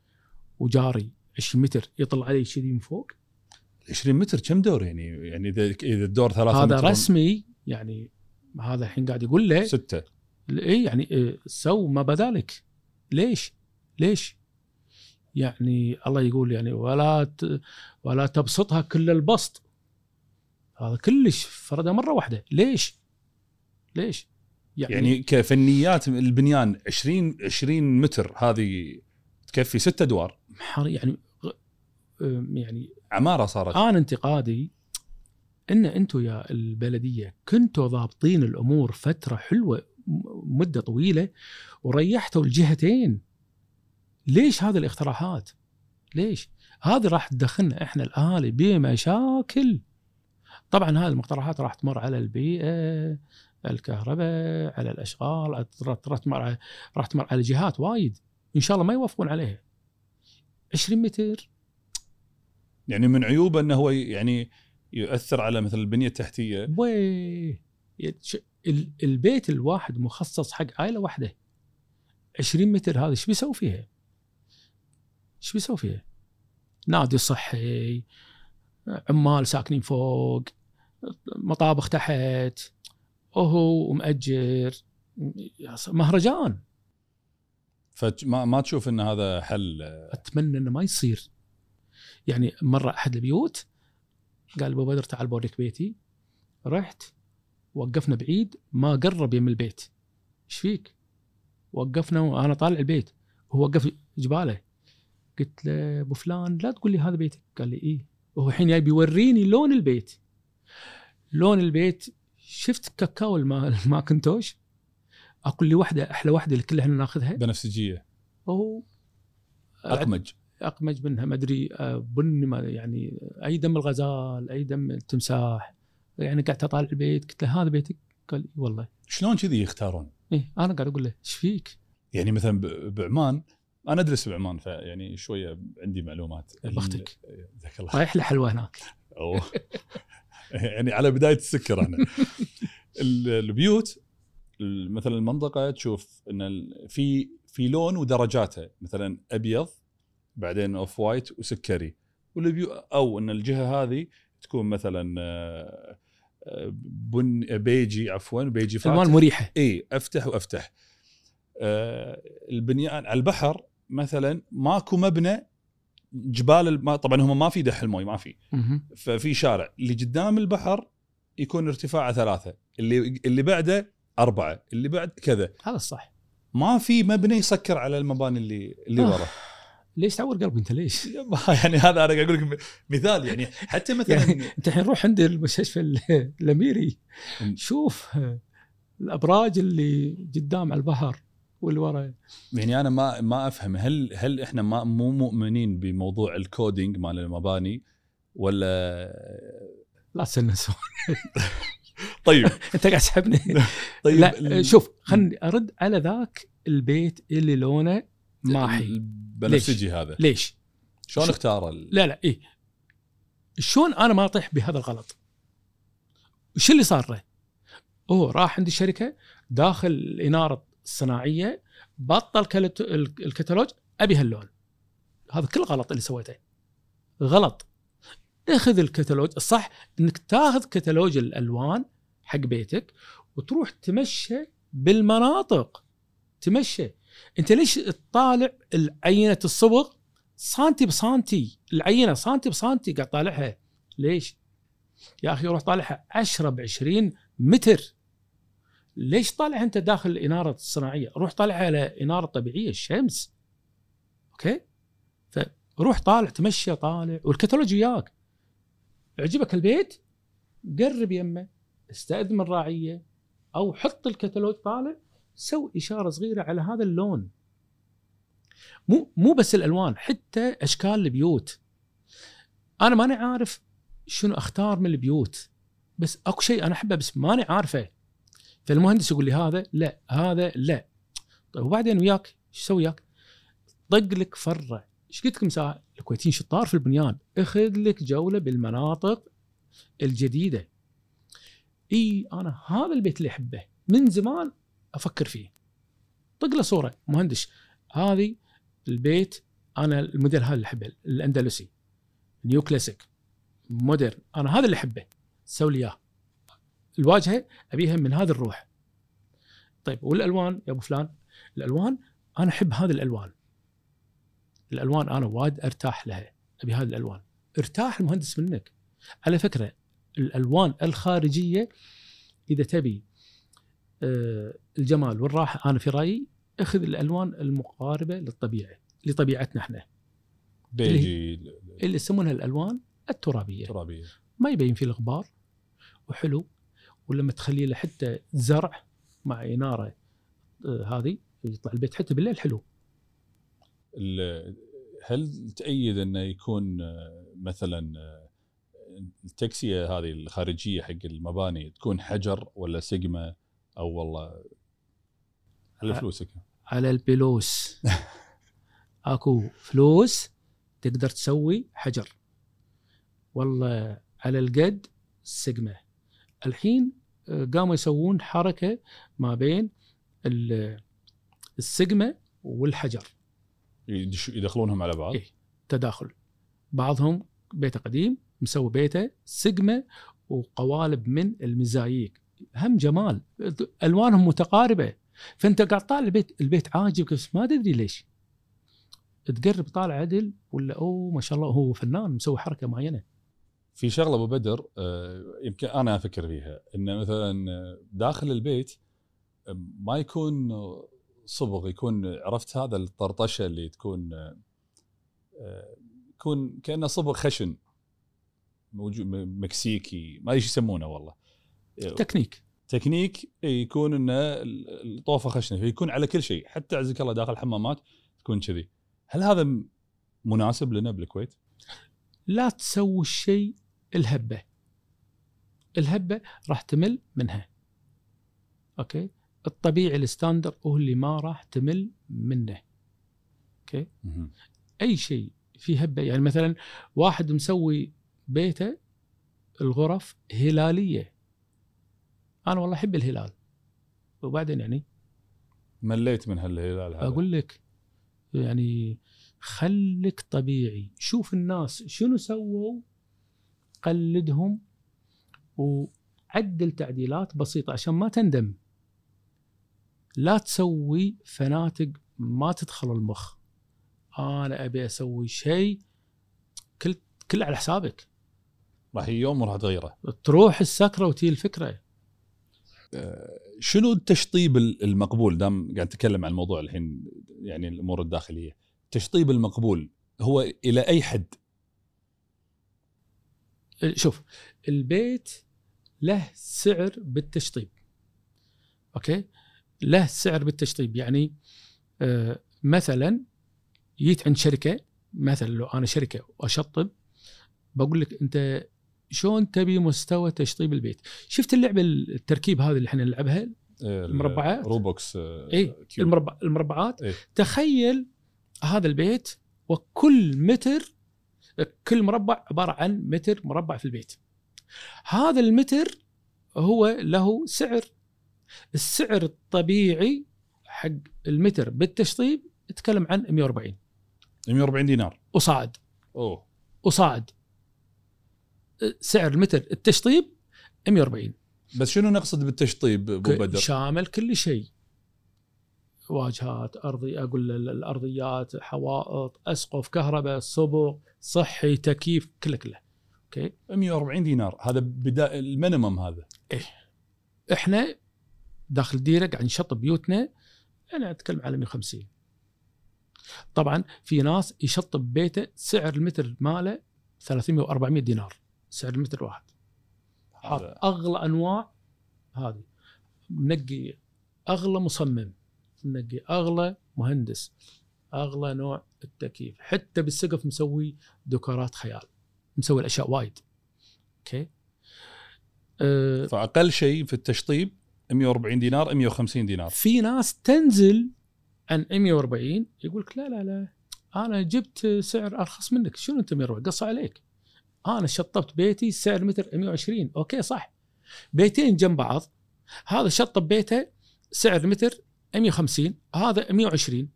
وجاري 20 متر يطلع علي كذي من فوق 20 متر كم دور يعني يعني اذا إذا الدور ثلاثة هذا متر رسمي يعني هذا الحين قاعد يقول له ستة اي يعني إيه، سو ما بدالك ليش؟ ليش؟ يعني الله يقول يعني ولا. ولا تبسطها كل البسط هذا كلش فردها مره واحدة ليش؟ ليش؟ يعني, يعني كفنيات البنيان 20 20 متر هذه تكفي ستة ادوار يعني يعني عمارة صارت أنا انتقادي إن أنتم يا البلدية كنتوا ضابطين الأمور فترة حلوة مدة طويلة وريحتوا الجهتين ليش هذه الاقتراحات؟ ليش؟ هذه راح تدخلنا إحنا الاهالي بمشاكل طبعا هذه المقترحات راح تمر على البيئة الكهرباء على الأشغال راح تمر على جهات وايد إن شاء الله ما يوافقون عليها. 20 متر. يعني من عيوبه أنه هو يعني يؤثر على مثل البنية التحتية. وي البيت الواحد مخصص حق عائلة واحدة. 20 متر هذا إيش بيسوي فيها؟ إيش بيسوي فيها؟ نادي صحي عمال ساكنين فوق. مطابخ تحت وهو مأجر مهرجان. فما ما تشوف إن هذا حل؟ أتمنى إنه ما يصير. يعني مرة أحد البيوت قال أبو بدر تعال بوريك بيتي. رحت وقفنا بعيد ما قرب يم البيت. إيش فيك؟ وقفنا وأنا طالع البيت. هو وقف جباله. قلت له أبو فلان لا تقول لي هذا بيتك. قال لي إيه. وهو الحين جاي بيوريني لون البيت. لون البيت شفت كاكاو الما- الماكنتوش أقول لي واحدة أحلى واحدة اللي كلنا ناخذها بنفسجية وهو أقمج أقمج منها ما أدري آه، بني ما يعني أي دم الغزال أي دم التمساح يعني قعدت أطالع البيت قلت له هذا بيتك؟ قال لي والله شلون كذي يختارون؟ إيه أنا قاعد أقول له إيش فيك؟ يعني مثلا بعمان أنا أدرس بعمان فيعني شوية عندي معلومات بختك. جزاك الله رايح له حلوة هناك. يعني على بداية السكر إحنا ال- البيوت ال- مثلا المنطقة تشوف إن في في لون ودرجاته. مثلا أبيض بعدين off white وسكري. والبيو أو إن الجهة هذه تكون مثلا آه، آه، بن بيجي عفوا بيجي فاتح. ألوان مريحة. إي أفتح وأفتح. آه البنيان على البحر مثلا ماكو مبنى جبال الم... طبعا هم ما في دحل موي ما في. ففي شارع اللي قدام البحر يكون ارتفاعه ثلاثة اللي اللي بعده أربعة اللي بعد كذا هذا الصح ما في مبنى يسكر على المباني اللي اللي آه. ورا ليش تعور قلبي أنت ليش؟ يعني هذا أنا قاعد أقول لك مثال يعني حتى مثلا يعني أنت الحين روح عند المستشفى ال- الأميري. شوف الأبراج اللي قدام على البحر واللي ورا يعني أنا ما ما أفهم هل هل إحنا ما مو مؤمنين بموضوع الكودينج مال المباني ولا؟ لا تسنسون طيب. أنت قاعد تسحبني. طيب. لا شوف خلني أرد على ذاك البيت اللي لونه ماحي. البنفسجي هذا. ليش؟ شلون اختار ال... لا لا إيه. شلون أنا ما أطيح بهذا الغلط؟ وش اللي صار له؟ هو راح عند الشركة داخل الاناره الصناعيه بطل الكتالوج أبي هاللون. هذا كل غلط اللي سويته. غلط. اخذ الكتالوج الصح إنك تاخذ كتالوج الألوان حق بيتك وتروح تمشى بالمناطق. تمشى. أنت ليش تطالع عينه الصبغ؟ سانتي بسانتي. العينة سانتي بسانتي قاعد طالعها. ليش؟ يا أخي روح طالعها 10 ب 20 متر. ليش طالع أنت داخل الإنارة الصناعية؟ روح طالعها على إنارة طبيعية الشمس. okay؟ فروح طالع تمشى طالع والكتالوج وياك. عجبك البيت؟ قرب يمه استأذن من الراعيه أو حط الكتالوج طالع سوي إشارة صغيرة على هذا اللون. مو مو بس الألوان حتى أشكال البيوت. أنا ماني عارف شنو أختار من البيوت بس أكو شيء أنا أحبه بس ماني عارفه. فالمهندس يقول لي هذا لا هذا لا. طيب وبعدين وياك؟ إيش أسوي وياك؟ طق لك فرة. إيش قلت لكم ساعة؟ الكويتيين شطار في البنيان. أخذ لك جولة بالمناطق الجديدة. إي أنا هذا البيت اللي أحبه من زمان أفكر فيه. طق له صورة. مهندس هذه البيت أنا الموديل هذا اللي أحبه الأندلسي neo classic modern أنا هذا اللي أحبه. سوي لي إياه. الواجهة أبيها من هذا الروح. طيب والألوان يا أبو فلان؟ الألوان أنا أحب هذه الألوان. الألوان أنا وايد أرتاح لها أبي هذه الألوان. ارتاح المهندس منك. على فكرة الألوان الخارجية إذا تبي آه، الجمال والراحة أنا في رأيي أخذ الألوان المقاربة للطبيعة لطبيعتنا إحنا. بيجي اللي يسمونها الألوان الترابية. ترابية. ما يبين فيه الغبار وحلو ولما تخلي له حتى زرع مع إنارة آه، هذه يطلع البيت حتى بالليل حلو. هل تأيد انه يكون آه، مثلا آه، التكسيه هذه الخارجية حق المباني تكون حجر ولا سيجما أو والله على فلوسك؟ على الفلوس أكو فلوس تقدر تسوي حجر. والله على القد سجمه الحين آه، قاموا يسوون حركة ما بين ال- السجمة والحجر. يدخلونهم على بعض؟ إيه. تداخل. بعضهم بيته قديم مسوي بيته سجمة وقوالب من المزاييك هم جمال. ألوانهم متقاربة. فأنت قاعد طالع البيت البيت عاجبك بس ما تدري ليش. تقرب طالع عدل ولا أوه ما شاء الله هو فنان مسوي حركة معينة. في شغلة أبو بدر آه، يمكن أنا أفكر فيها إنه مثلا داخل البيت ما يكون صبغ يكون عرفت هذا الطرطشة اللي تكون آه، يكون كأنه صبغ خشن موجود مكسيكي ما إيش يسمونه والله. technique. technique يكون إنه ال- الطوفه خشنة فيكون على كل شيء حتى عزك الله داخل الحمامات تكون كذي. هل هذا مناسب لنا بالكويت؟ لا تسوي الشيء الهبة. الهبة راح تمل منها. okay؟ الطبيعي ال standard هو اللي ما راح تمل منه. okay. أي شيء فيه هبة يعني مثلا واحد مسوي بيته الغرف هلالية. أنا والله أحب الهلال. وبعدين يعني مليت من هالهلال هذا. أقول لك يعني خليك طبيعي. شوف الناس شنو سووا قلدهم وعدل تعديلات بسيطة عشان ما تندم. لا تسوي فناتق ما تدخل المخ. أنا أبي أسوي شيء كل كل على حسابك. راح يوم وراح تغيره. تروح السكرة وتي الفكرة شنو التشطيب المقبول؟ دام قاعد نتكلم عن الموضوع الحين يعني الأمور الداخلية. التشطيب المقبول هو إلى أي حد؟ شوف البيت له سعر بالتشطيب okay له سعر بالتشطيب يعني آه مثلا جيت عند شركة مثلا لو أنا شركة وأشطب بقول لك أنت شلون تبي مستوى تشطيب البيت شفت اللعبة التركيب هذه اللي إحنا نلعبها المربعات؟ روبوكس إيه، كيوب. المربع المربعات إيه. تخيل هذا البيت وكل متر كل مربع عبارة عن متر مربع في البيت. هذا المتر هو له سعر. السعر الطبيعي حق المتر بالتشطيب يتكلم عن 140 140 دينار. وصاعد أوه. وصاعد سعر المتر التشطيب 140 بس شنو نقصد بالتشطيب أبو بدر؟ شامل كل شيء. واجهات أرضي أقول ال- الارضيات حوائط أسقف كهرباء صبغ صحي تكييف كله كله. okay؟ 140 دينار. هذا بدا ال minimum هذا. إحنا داخل ديره قاعد نشطب بيوتنا أنا أتكلم على 150 طبعا في ناس يشطب بيته سعر المتر ماله 300 و400 دينار سعر المتر الواحد حاط أغلى أنواع هذه. منقي أغلى مصمم. منقي أغلى مهندس. أغلى نوع التكييف. حتى بالسقف مسوي ديكورات خيال. مسوي الأشياء وايد. أوكي؟ أه فأقل شيء في التشطيب 140 دينار 150 دينار. في ناس تنزل عن 140 يقول لك لا لا لا. أنا جبت سعر أرخص منك. شنو أنت 140 قص عليك. أنا شطبت بيتي سعر متر 120 أوكي صح. بيتين جنب بعض. هذا شطب بيته سعر متر 150 هذا 120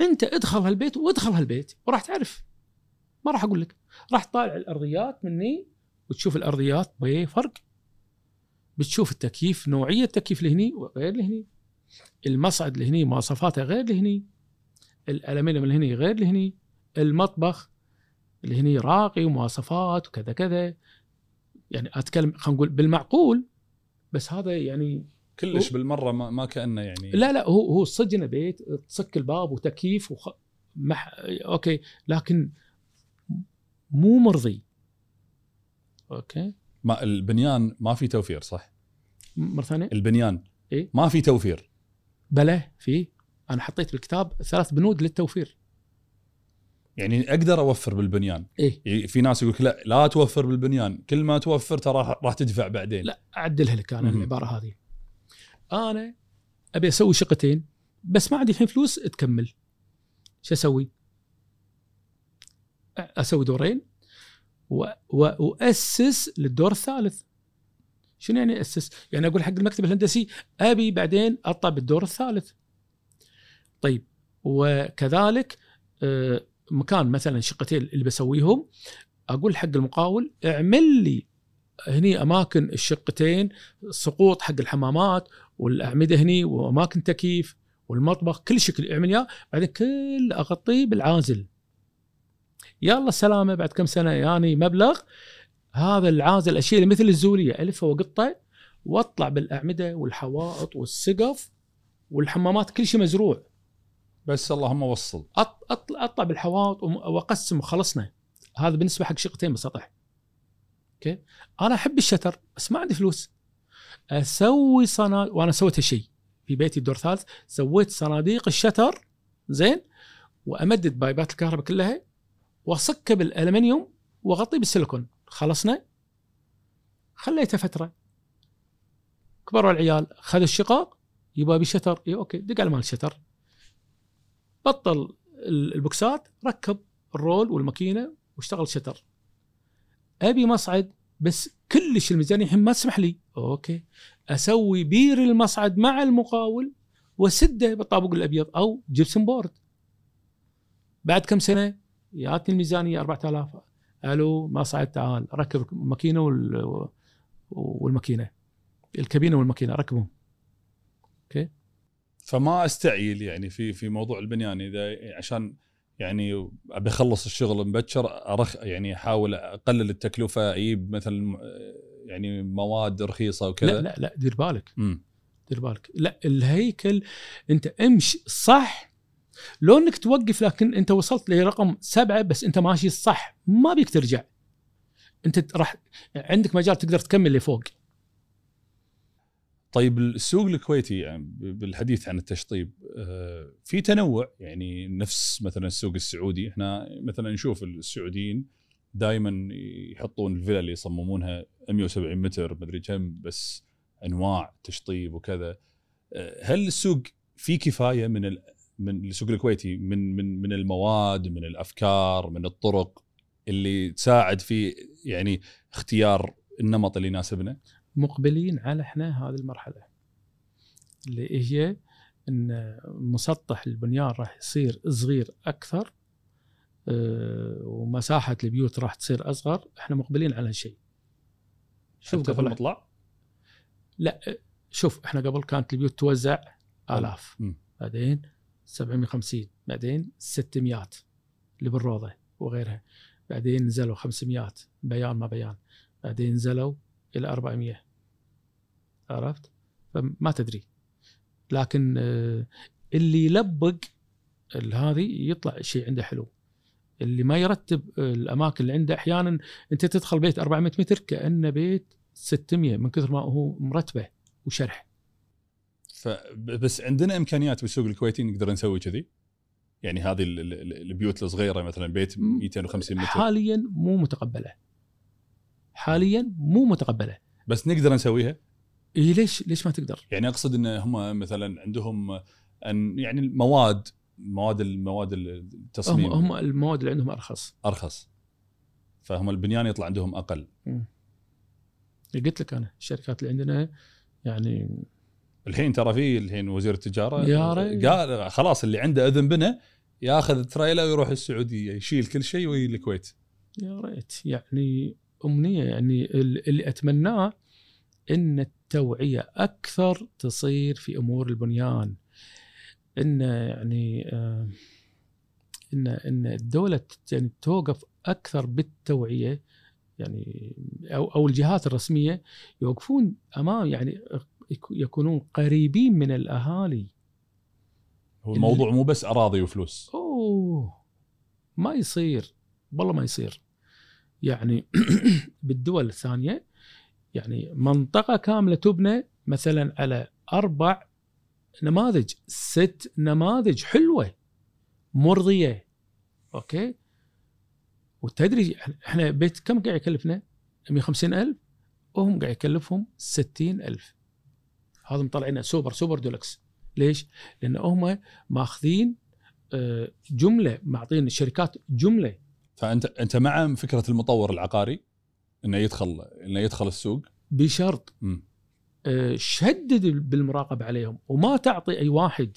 انت ادخل هالبيت وادخل هالبيت وراح تعرف. ما راح أقول لك. راح تطالع الأرضيات مني وتشوف الأرضيات بيه فرق بتشوف التكييف نوعية التكييف لهني وغير لهني المصعد لهني مواصفاته غير لهني الألمنيوم لهني غير لهني المطبخ اللي هني راقي ومواصفات وكذا كذا. يعني أتكلم خلينا نقول بالمعقول. بس هذا يعني كلش بالمرة ما, ما كأنه يعني لا لا هو هو صدقنا بيت تصك الباب وتكييف وخ... مح... okay لكن مو مرضي. okay. ما البنيان ما في توفير صح؟ مرة ثانية. البنيان. إيه؟ ما في توفير. بلى في. أنا حطيت بالكتاب ثلاث بنود للتوفير. يعني أقدر أوفر بالبنيان؟ يعني في ناس يقول لك لا لا توفر بالبنيان. كل ما توفر ترى راح- تدفع بعدين. لا أعدلها لك أنا. العبارة هذه. أنا ابي أسوي شقتين بس ما عندي الحين فلوس تكمل شو أسوي؟ أسوي دورين و... و... وأسس للدور الثالث شنو يعني أسس؟ يعني أقول حق المكتب الهندسي أبي بعدين أطلع بالدور الثالث. طيب وكذلك آه، مكان مثلا شقتين اللي بسويهم أقول حق المقاول اعمل لي هني أماكن الشقتين سقوط حق الحمامات والأعمدة هني وأماكن تكييف والمطبخ كل شكل أعمل اياه بعدين كل أغطيه بالعازل. يلا سلامة بعد كم سنة يعني مبلغ. هذا العازل اشيله مثل الزولية الفه وأقطه وأطلع بالأعمدة والحوائط والسقف والحمامات كل شيء مزروع. بس اللهم وصل. اطلع أطلع بالحوائط وأقسم وخلصنا هذا بالنسبة حق شقتين بسطح أوكي؟ أنا أحب ال shutter بس ما عندي فلوس. أسوي صناديق وأنا سويت هالشيء في بيتي الدور الثالث. سويت صناديق ال shutter زين وأمدد بايبات الكهرباء كلها واصكه بالألمنيوم وأغطيه بالسيليكون. خلصنا. خليته فترة. كبروا العيال خذوا الشقق يبغى ب shutter اي أوكي دق على مال ال shutter. بطل ال- البوكسات ركب ال roll والماكينة واشتغل shutter. أبي مصعد بس كلش الميزانيه الحين ما تسمح لي. أوكي. أسوي بير المصعد مع المقاول وسده بالطابق الأبيض أو جبسن بورد. بعد كم سنة ياتني الميزانية 4000 ألو مصعد تعال ركب الماكينة وال والماكينة. الكابينة والماكينة ركبهم. فما أستعجل يعني في في موضوع البنيان إذا عشان يعني أبي أخلص الشغل مبكر أرخ يعني أحاول أقلل التكلفة أجيب مثلا يعني مواد رخيصة وكذا. لا لا لا دير بالك. دير بالك. لا الهيكل أنت أمشي صح. لو انك توقف لكن أنت وصلت لرقم سبعة بس أنت ماشي صح. ما بيك ترجع. أنت راح عندك مجال تقدر تكمل لفوق. طيب السوق الكويتي يعني بالحديث عن التشطيب آه، في تنوع يعني نفس مثلا السوق السعودي إحنا مثلا نشوف السعوديين دائما يحطون الفيلا اللي يصممونها 170 متر مدري كم بس أنواع تشطيب وكذا آه، هل السوق في كفاية من. من السوق الكويتي من من من المواد من الأفكار من الطرق اللي تساعد في يعني اختيار النمط اللي يناسبنا مقبلين على إحنا هذه المرحلة اللي هي إن مسطح البنيان راح يصير صغير أكثر آه، ومساحة البيوت راح تصير أصغر إحنا مقبلين على هالشيء. شوف حتى في قبل المطلع؟ لا شوف إحنا قبل كانت البيوت توزع آلاف مم. بعدين 750 بعدين 600 اللي بالروضة وغيرها بعدين نزلوا 500 بيان ما بيان بعدين نزلوا إلى 400 عرفت؟ فما تدري. لكن آه، اللي يلبق هذه يطلع شيء عنده حلو. اللي ما يرتب الأماكن اللي عنده أحيانا أنت تدخل بيت 400 متر كأنه بيت 600 من كثر ما هو مرتبة وشرح. فبس عندنا إمكانيات بالسوق الكويتي نقدر نسوي كذي؟ يعني هذه ال- ال- البيوت الصغيرة مثلا بيت 250 متر. حاليا مو متقبلة. حاليا مو متقبلة. بس نقدر نسويها؟ إيه ليش ليش ما تقدر؟ يعني أقصد إن هم مثلا عندهم أن يعني المواد مواد المواد هم, التصميم. هم المواد اللي عندهم أرخص. أرخص. فهم البنيان يطلع عندهم أقل. قلت لك أنا الشركات اللي عندنا يعني الحين ترى في الحين وزير التجارة. قال خلاص اللي عنده أذن بنا ياخذ تريلا ويروح السعودية يشيل كل شيء ويجي الكويت. يا ريت. يعني أمنية يعني ال- اللي أتمناه إن التوعية أكثر تصير في أمور البنيان. إن يعني آه، إن إن الدولة يعني توقف أكثر بالتوعية يعني أو أو الجهات الرسمية يوقفون أمام يعني يك- يكونون قريبين من الأهالي. هو الموضوع مو بس أراضي وفلوس. أوه ما يصير والله ما يصير. يعني بالدول الثانية. يعني منطقة كاملة تبنى مثلا على أربع نماذج ست نماذج حلوة مرضية. أوكي؟ وتدري إحنا بيت كم قاعد يكلفنا؟ 150 ألف. وهم قاعد يكلفهم 60 ألف. هذا مطلعينه super super deluxe. ليش؟ لأن هم ماخذين آه، جملة معطين الشركات جملة فأنت أنت مع فكرة المطور العقاري إنه يدخل إنه يدخل السوق؟ بشرط مم. آه، شدد بالمراقبه عليهم وما تعطي أي واحد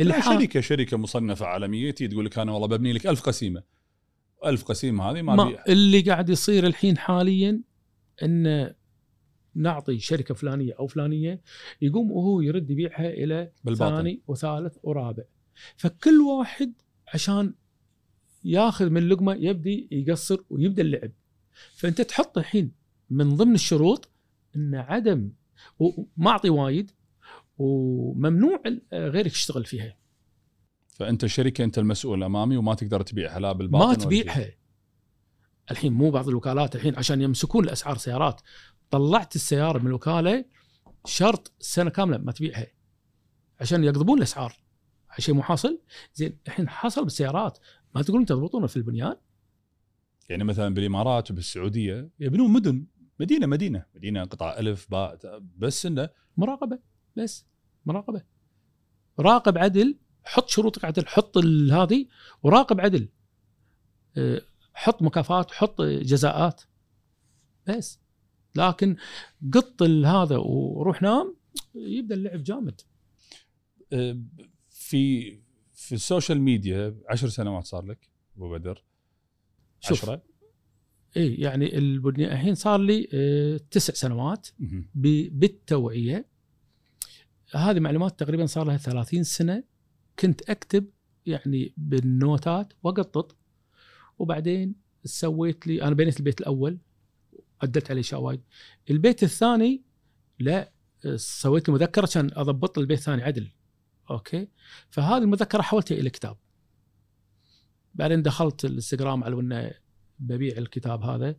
شركة شركة مصنفة عالمية تي تقول لك أنا والله ببني لك ألف قسيمة. ألف قسيمة هذه ما, ما ما اللي قاعد يصير الحين حاليا ان نعطي شركة فلانية أو فلانية يقوم وهو يرد يبيعها إلى بالباطن ثاني وثالث ورابع. فكل واحد عشان ياخذ من لقمة يبدي يقصر ويبدأ اللعب. فأنت تحط الحين من ضمن الشروط إن عدم وما اعطي وايد وممنوع غيرك يشتغل فيها. فأنت شركه أنت المسؤول أمامي وما تقدر تبيعها لا بالباطن ما. تبيعها. الحين مو بعض الوكالات الحين عشان يمسكون الأسعار سيارات. طلعت السيارة من الوكالة شرط سنة كاملة ما تبيعها. عشان يقضبون الأسعار. شيء مو حاصل؟ زين الحين حصل بالسيارات. ما تقولون تضبطونه في البنيان؟ يعني مثلا بالإمارات وبالسعودية يبنون مدن مدينة مدينة مدينة قطع ألف باء بس إنه مراقبة بس مراقبة. راقب عدل حط شروطك عدل حط هذه وراقب عدل. أه، حط مكافآت حط جزاءات بس. لكن قط هذا وروح نام يبدأ اللعب جامد. آه، في في السوشيال ميديا عشر سنوات صار لك أبو بدر. شوف. عشرة. اي يعني البنيان الحين صار لي أه، تسع سنوات بالتوعية. هذه معلومات تقريبا صار لها 30 سنة. كنت أكتب يعني بالنوتات وأقط. وبعدين سويت لي أنا بنيت البيت الأول. عدلت عليه اشياء وايد البيت الثاني لا سويت لي مذكرة عشان أضبط البيت الثاني عدل. أوكي؟ فهذه المذكرة حولتها إلى كتاب. بعدين دخلت الإنستغرام على انه ببيع الكتاب هذا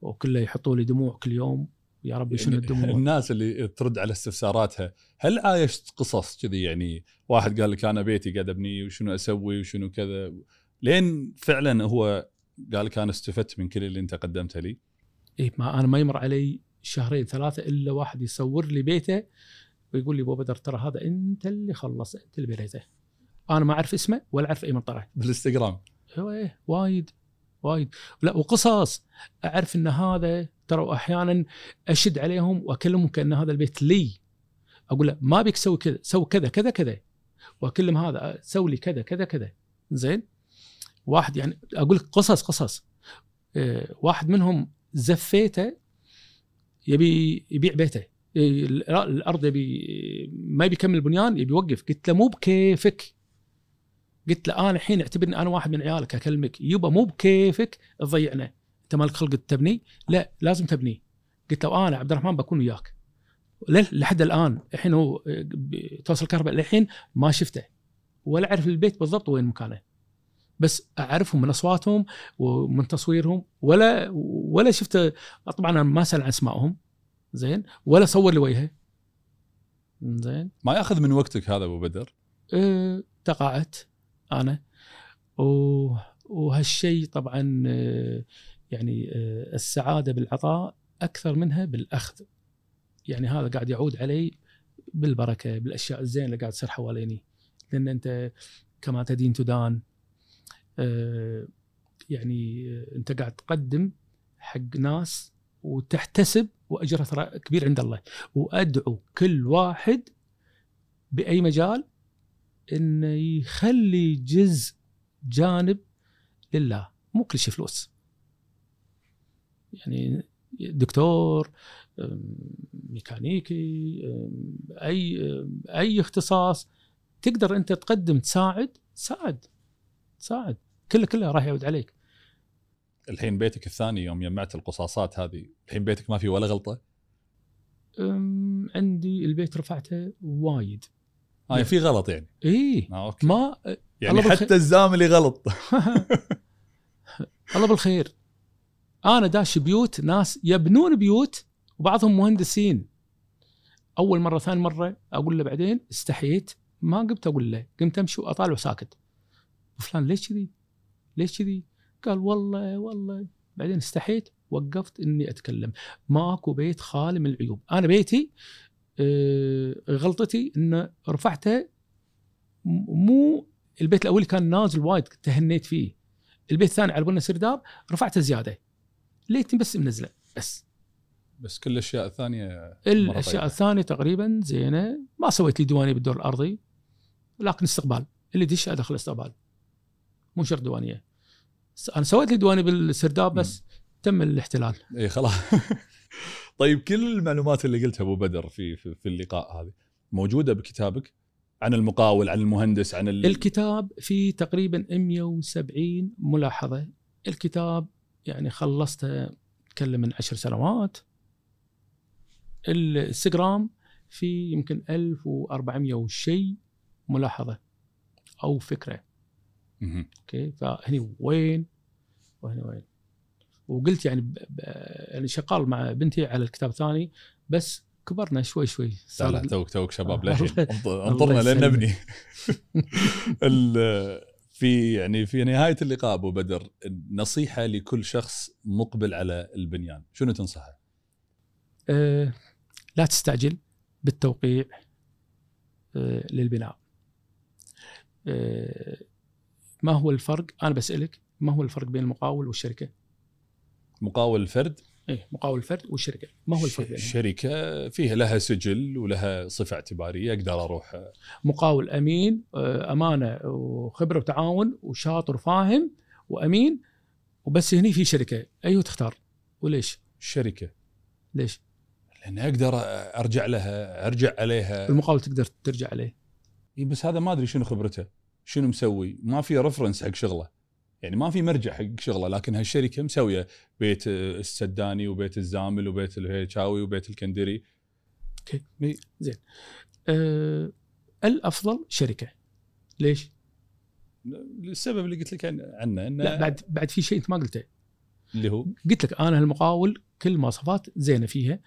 وكله يحطوا لي دموع كل يوم. يا ربي شنو يعني الدموع؟ الناس اللي ترد على استفساراتها هل عايشت قصص كذي؟ يعني واحد قال لك أنا بيتي قاعد ابنيه وشنو أسوي وشنو كذا؟ لين فعلا هو قال لك أنا استفدت من كل اللي أنت قدمته لي. إيه ما أنا ما يمر علي شهرين ثلاثة إلا واحد يصور لي بيته ويقول لي ابو بدر ترى هذا انت اللي خلص انت اللي بنيته. أنا ما اعرف اسمه ولا اعرف اي منطقة. بالانستغرام. هو إيه وايد وايد. لا وقصص. اعرف إن هذا ترى أحيانا اشد عليهم واكلمهم كأن هذا البيت لي. أقول له ما بيك تسوي كذا سوي كذا كذا كذا. واكلم هذا سوي لي كذا كذا كذا. زين؟ واحد يعني أقول لك قصص قصص. إيه، واحد منهم زفيته يبي يبيع بيته. إيه، الأرض يبي ما يبي يكمل بنيان يبي يوقف. قلت له مو بكيفك. قلت له أنا الحين اعتبرني أنا واحد من عيالك أكلمك. يبا مو بكيفك تضيعنا أنت مالك خلق تبني؟ لا لازم تبني. قلت له أنا عبد الرحمن بكون وياك. لحد الآن الحين هو ب- توصل الكهرباء للحين ما شفته. ولا أعرف البيت بالضبط وين مكانه. بس أعرفهم من أصواتهم ومن تصويرهم ولا ولا شفت طبعا أنا ما اسال عن أسمائهم. زين. ولا صور لي وجهه زين. ما ياخذ من وقتك هذا أبو بدر. أه تقاعدت أنا. و... وهالشيء طبعا أه يعني أه السعادة بالعطاء أكثر منها بالأخذ. يعني هذا قاعد يعود علي بالبركة بالأشياء الزينه اللي قاعد تصير حواليني. لأن أنت كما تدين تدان آه، يعني أنت قاعد تقدم حق ناس وتحتسب وأجرها ترى كبير عند الله. وأدعو كل واحد بأي مجال إنه يخلي جزء جانب لله مو كل شيء فلوس. يعني دكتور ميكانيكي أي أي اختصاص تقدر أنت تقدم تساعد ساعد ساعد كله كله راح يعود عليك. الحين بيتك الثاني يوم جمعت القصاصات هذه الحين بيتك ما في ولا غلطة؟ عندي البيت رفعته وايد. آه يعني في غلط يعني. إي آه أوكي. ما يعني حتى الزاملي غلط. الله بالخير. أنا داش بيوت ناس يبنون بيوت وبعضهم مهندسين. أول مرة ثاني مرة أقول له بعدين استحييت. ما قمت أقول له قمت أمشي وأطالع وساكت. وفلان ليش كذي؟ ليش كذي؟ قال والله والله. بعدين استحيت وقفت إني أتكلم. ماكو بيت خالي من العيوب. أنا بيتي آه، غلطتي ان رفعته مو البيت الأول كان نازل وايد تهنيت فيه. البيت الثاني على بنا سرداب رفعته زيادة. ليتني بس منزله. بس. بس كل الأشياء الثانية الأشياء الثانية تقريبا زينة. ما سويت لي ديوانيه بالدور الأرضي. لكن استقبال. اللي دش أدخل استقبال. مو شرط ديوانيه أنا سويت لي ديوانيه بالسرداب بس. تم الاحتلال. اي خلاص. طيب كل المعلومات اللي قلتها أبو بدر في في, في اللقاء هذه موجودة بكتابك؟ عن المقاول عن المهندس عن ال... الكتاب في تقريبا 170 ملاحظة. الكتاب يعني خلصته تكلم من عشر سنوات. الإنستغرام في يمكن 1400 وشيء ملاحظة أو فكرة. أوكي؟ فهني وين؟ وهنا وين؟ وقلت يعني. يعني شغال مع بنتي على الكتاب الثاني بس كبرنا شوي شوي. لا لا توك توك شباب للحين. انظرنا لين نبني. في يعني في نهاية اللقاء أبو بدر نصيحة لكل شخص مقبل على البنيان. شنو تنصحه؟ أه لا تستعجل بالتوقيع أه للبناء. أه ما هو الفرق؟ أنا بسألك ما هو الفرق بين المقاول والشركة؟ مقاول الفرد؟ إيه مقاول الفرد والشركة. ما هو الفرق بينهم؟ الشركة فيها لها سجل ولها صفة اعتبارية أقدر أروح. مقاول أمين آه، أمانة وخبرة وتعاون وشاطر وفاهم وأمين وبس هني في شركة. أيوه تختار. وليش؟ الشركة ليش؟ لأن أقدر أرجع لها أرجع عليها. المقاول تقدر ترجع عليه. إي بس هذا ما أدري شنو خبرته. شنو مسوي؟ ما في reference حق شغله. يعني ما في مرجع حق شغله لكن هالشركة مسوية. بيت السداني وبيت الزامل وبيت الهيشاوي وبيت الكندري أوكي زين. أه الأفضل شركة. ليش؟ السبب اللي قلت لك عنه انه لا بعد بعد في شيء أنت ما قلته. اللي هو؟ قلت لك أنا المقاول كل مواصفات زينة فيها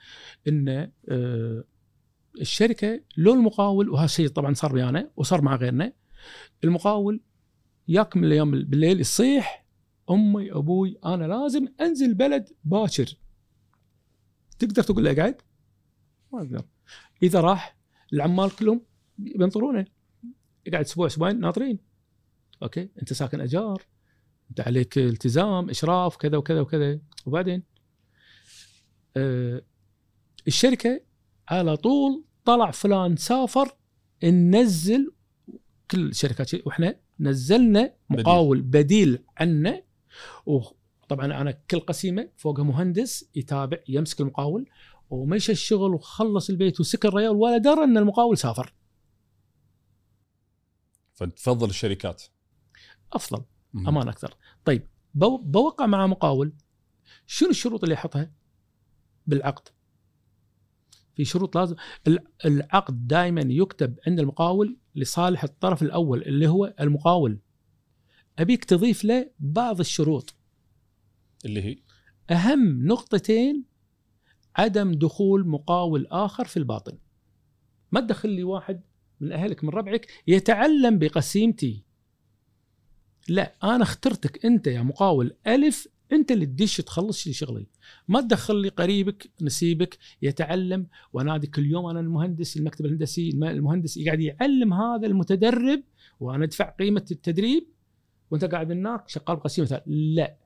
انه أه الشركة لو المقاول وهذا الشيء طبعا صار ويانا وصار مع غيرنا. المقاول ياك من الأيام بالليل يصيح أمي أبوي أنا لازم أنزل بلد باكر. تقدر تقول له اقعد؟ ما أقدر. إذا راح العمال كلهم بينطرونه يقعد أسبوع أسبوعين ناطرين. أوكي أنت ساكن أجار أنت عليك التزام إشراف كذا وكذا وكذا. وبعدين؟ آه الشركة على طول طلع فلان سافر ننزل كل الشركات وإحنا نزلنا مقاول بديل, بديل عنه وطبعا أنا كل قسيمة فوقها مهندس يتابع يمسك المقاول ومشى الشغل وخلص البيت وسكر الريال. ولا درى أن المقاول سافر. فتفضل الشركات. أفضل أمان أكثر. طيب بوقع مع مقاول. شنو الشروط اللي يحطها؟ بالعقد؟ في شروط لازم. العقد دائما يكتب عند المقاول لصالح الطرف الأول اللي هو المقاول. أبيك تضيف له بعض الشروط. اللي هي؟ أهم نقطتين عدم دخول مقاول آخر في الباطن. ما تدخل لي واحد من أهلك من ربعك يتعلم بقسيمتي. لا أنا اخترتك أنت يا مقاول ألف انت اللي تدش تخلص لي شغلي ما تدخل لي قريبك نسيبك يتعلم. وانادي كل يوم أنا المهندس المكتب الهندسي الم- المهندس يقعد يعلم هذا المتدرب وأنا أدفع قيمة التدريب. وأنت قاعد هناك شغال بقسيمة لا.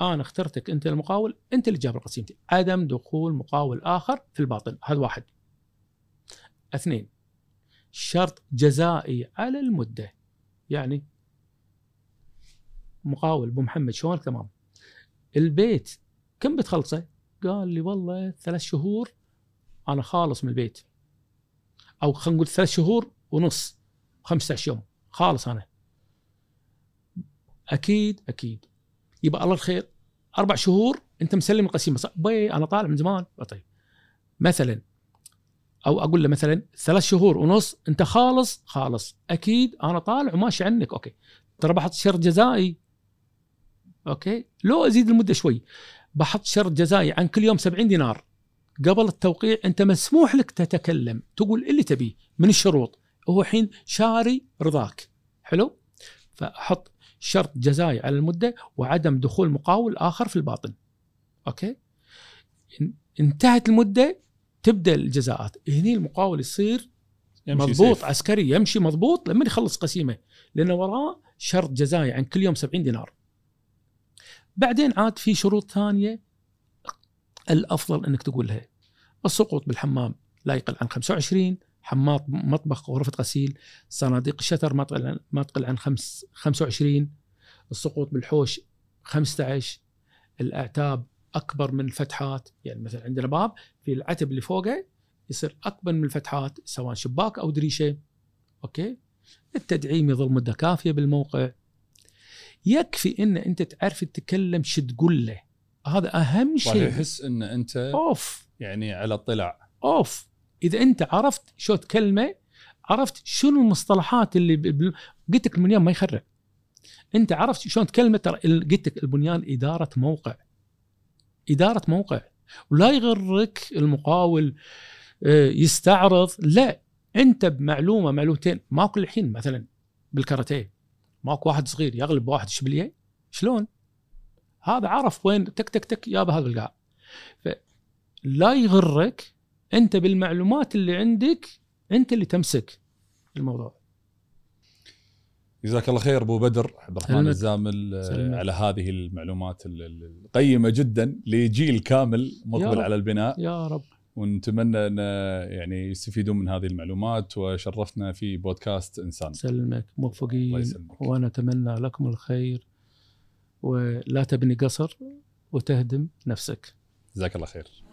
أنا اخترتك أنت المقاول أنت اللي جاب قسيمتي. عدم دخول مقاول آخر في الباطن. هذا واحد. اثنين. شرط جزائي على المدة. يعني مقاول أبو محمد شلونك؟ تمام. البيت كم بتخلصه؟ قال لي والله ثلاث شهور أنا خالص من البيت. أو خلينا نقول ثلاث شهور ونص 15 يوم خالص أنا. أكيد أكيد. يبقى الله الخير أربع شهور أنت مسلم القسيمة. صح. بي أنا طالع من زمان. طيب. مثلا أو أقول له مثلا ثلاث شهور ونص أنت خالص خالص. أكيد أنا طالع وماشي عنك. أوكي. ترى بحط شرط جزائي. أوكي؟ لو أزيد المدة شوي بحط شرط جزائي عن كل يوم 70 دينار. قبل التوقيع أنت مسموح لك تتكلم تقول اللي تبيه من الشروط. هو الحين شاري رضاك. حلو؟ فاحط شرط جزائي على المدة وعدم دخول مقاول آخر في الباطن. أوكي؟ إن- انتهت المدة تبدأ الجزاءات. هني المقاول يصير يمشي مضبوط سيف. عسكري يمشي مضبوط لما يخلص قسيمة. لأنه وراه شرط جزائي عن كل يوم 70 دينار. بعدين عاد في شروط ثانية الأفضل إنك تقولها السقوط بالحمام لا يقل عن 25 حمام مطبخ غرفة غسيل صناديق الشتر ما تقل ما تقل عن خمس 25 السقوط بالحوش 15 الأعتاب أكبر من الفتحات يعني مثلا عندنا باب في العتب اللي فوقه يصير أكبر من الفتحات سواء شباك أو دريشة. أوكي؟ التدعيم يظل مدة كافية بالموقع. يكفي إن أنت تعرف تتكلم شو تقول له. هذا أهم شيء. يحس إن أنت أوف. يعني على اطلاع. أوف. إذا أنت عرفت شو تكلمه عرفت شنو المصطلحات اللي ب- قلت لك البنيان ما يخرب. أنت عرفت شلون تكلمه ترى قلت لك البنيان إدارة موقع. إدارة موقع. ولا يغرك المقاول آه، يستعرض. لا أنت بمعلومة معلومتين. ماكو الحين مثلا بالكاراتيه. ماكو واحد صغير يغلب واحد شبليه شلون؟ هذا عرف وين تك تك تك يابا هذا القاع فلا يغرك انت بالمعلومات اللي عندك انت اللي تمسك الموضوع جزاك الله خير أبو بدر عبد الرحمن. الزامل سلمك. على هذه المعلومات ال- ال- القيمة جدا لجيل كامل مقبل. على البناء يا رب ونتمنى أن يعني يستفيدون من هذه المعلومات وشرفتنا في بودكاست إنسان. سلمك موفقين. وأنا أتمنى لكم الخير ولا تبني قصر وتهدم نفسك. جزاك الله خير.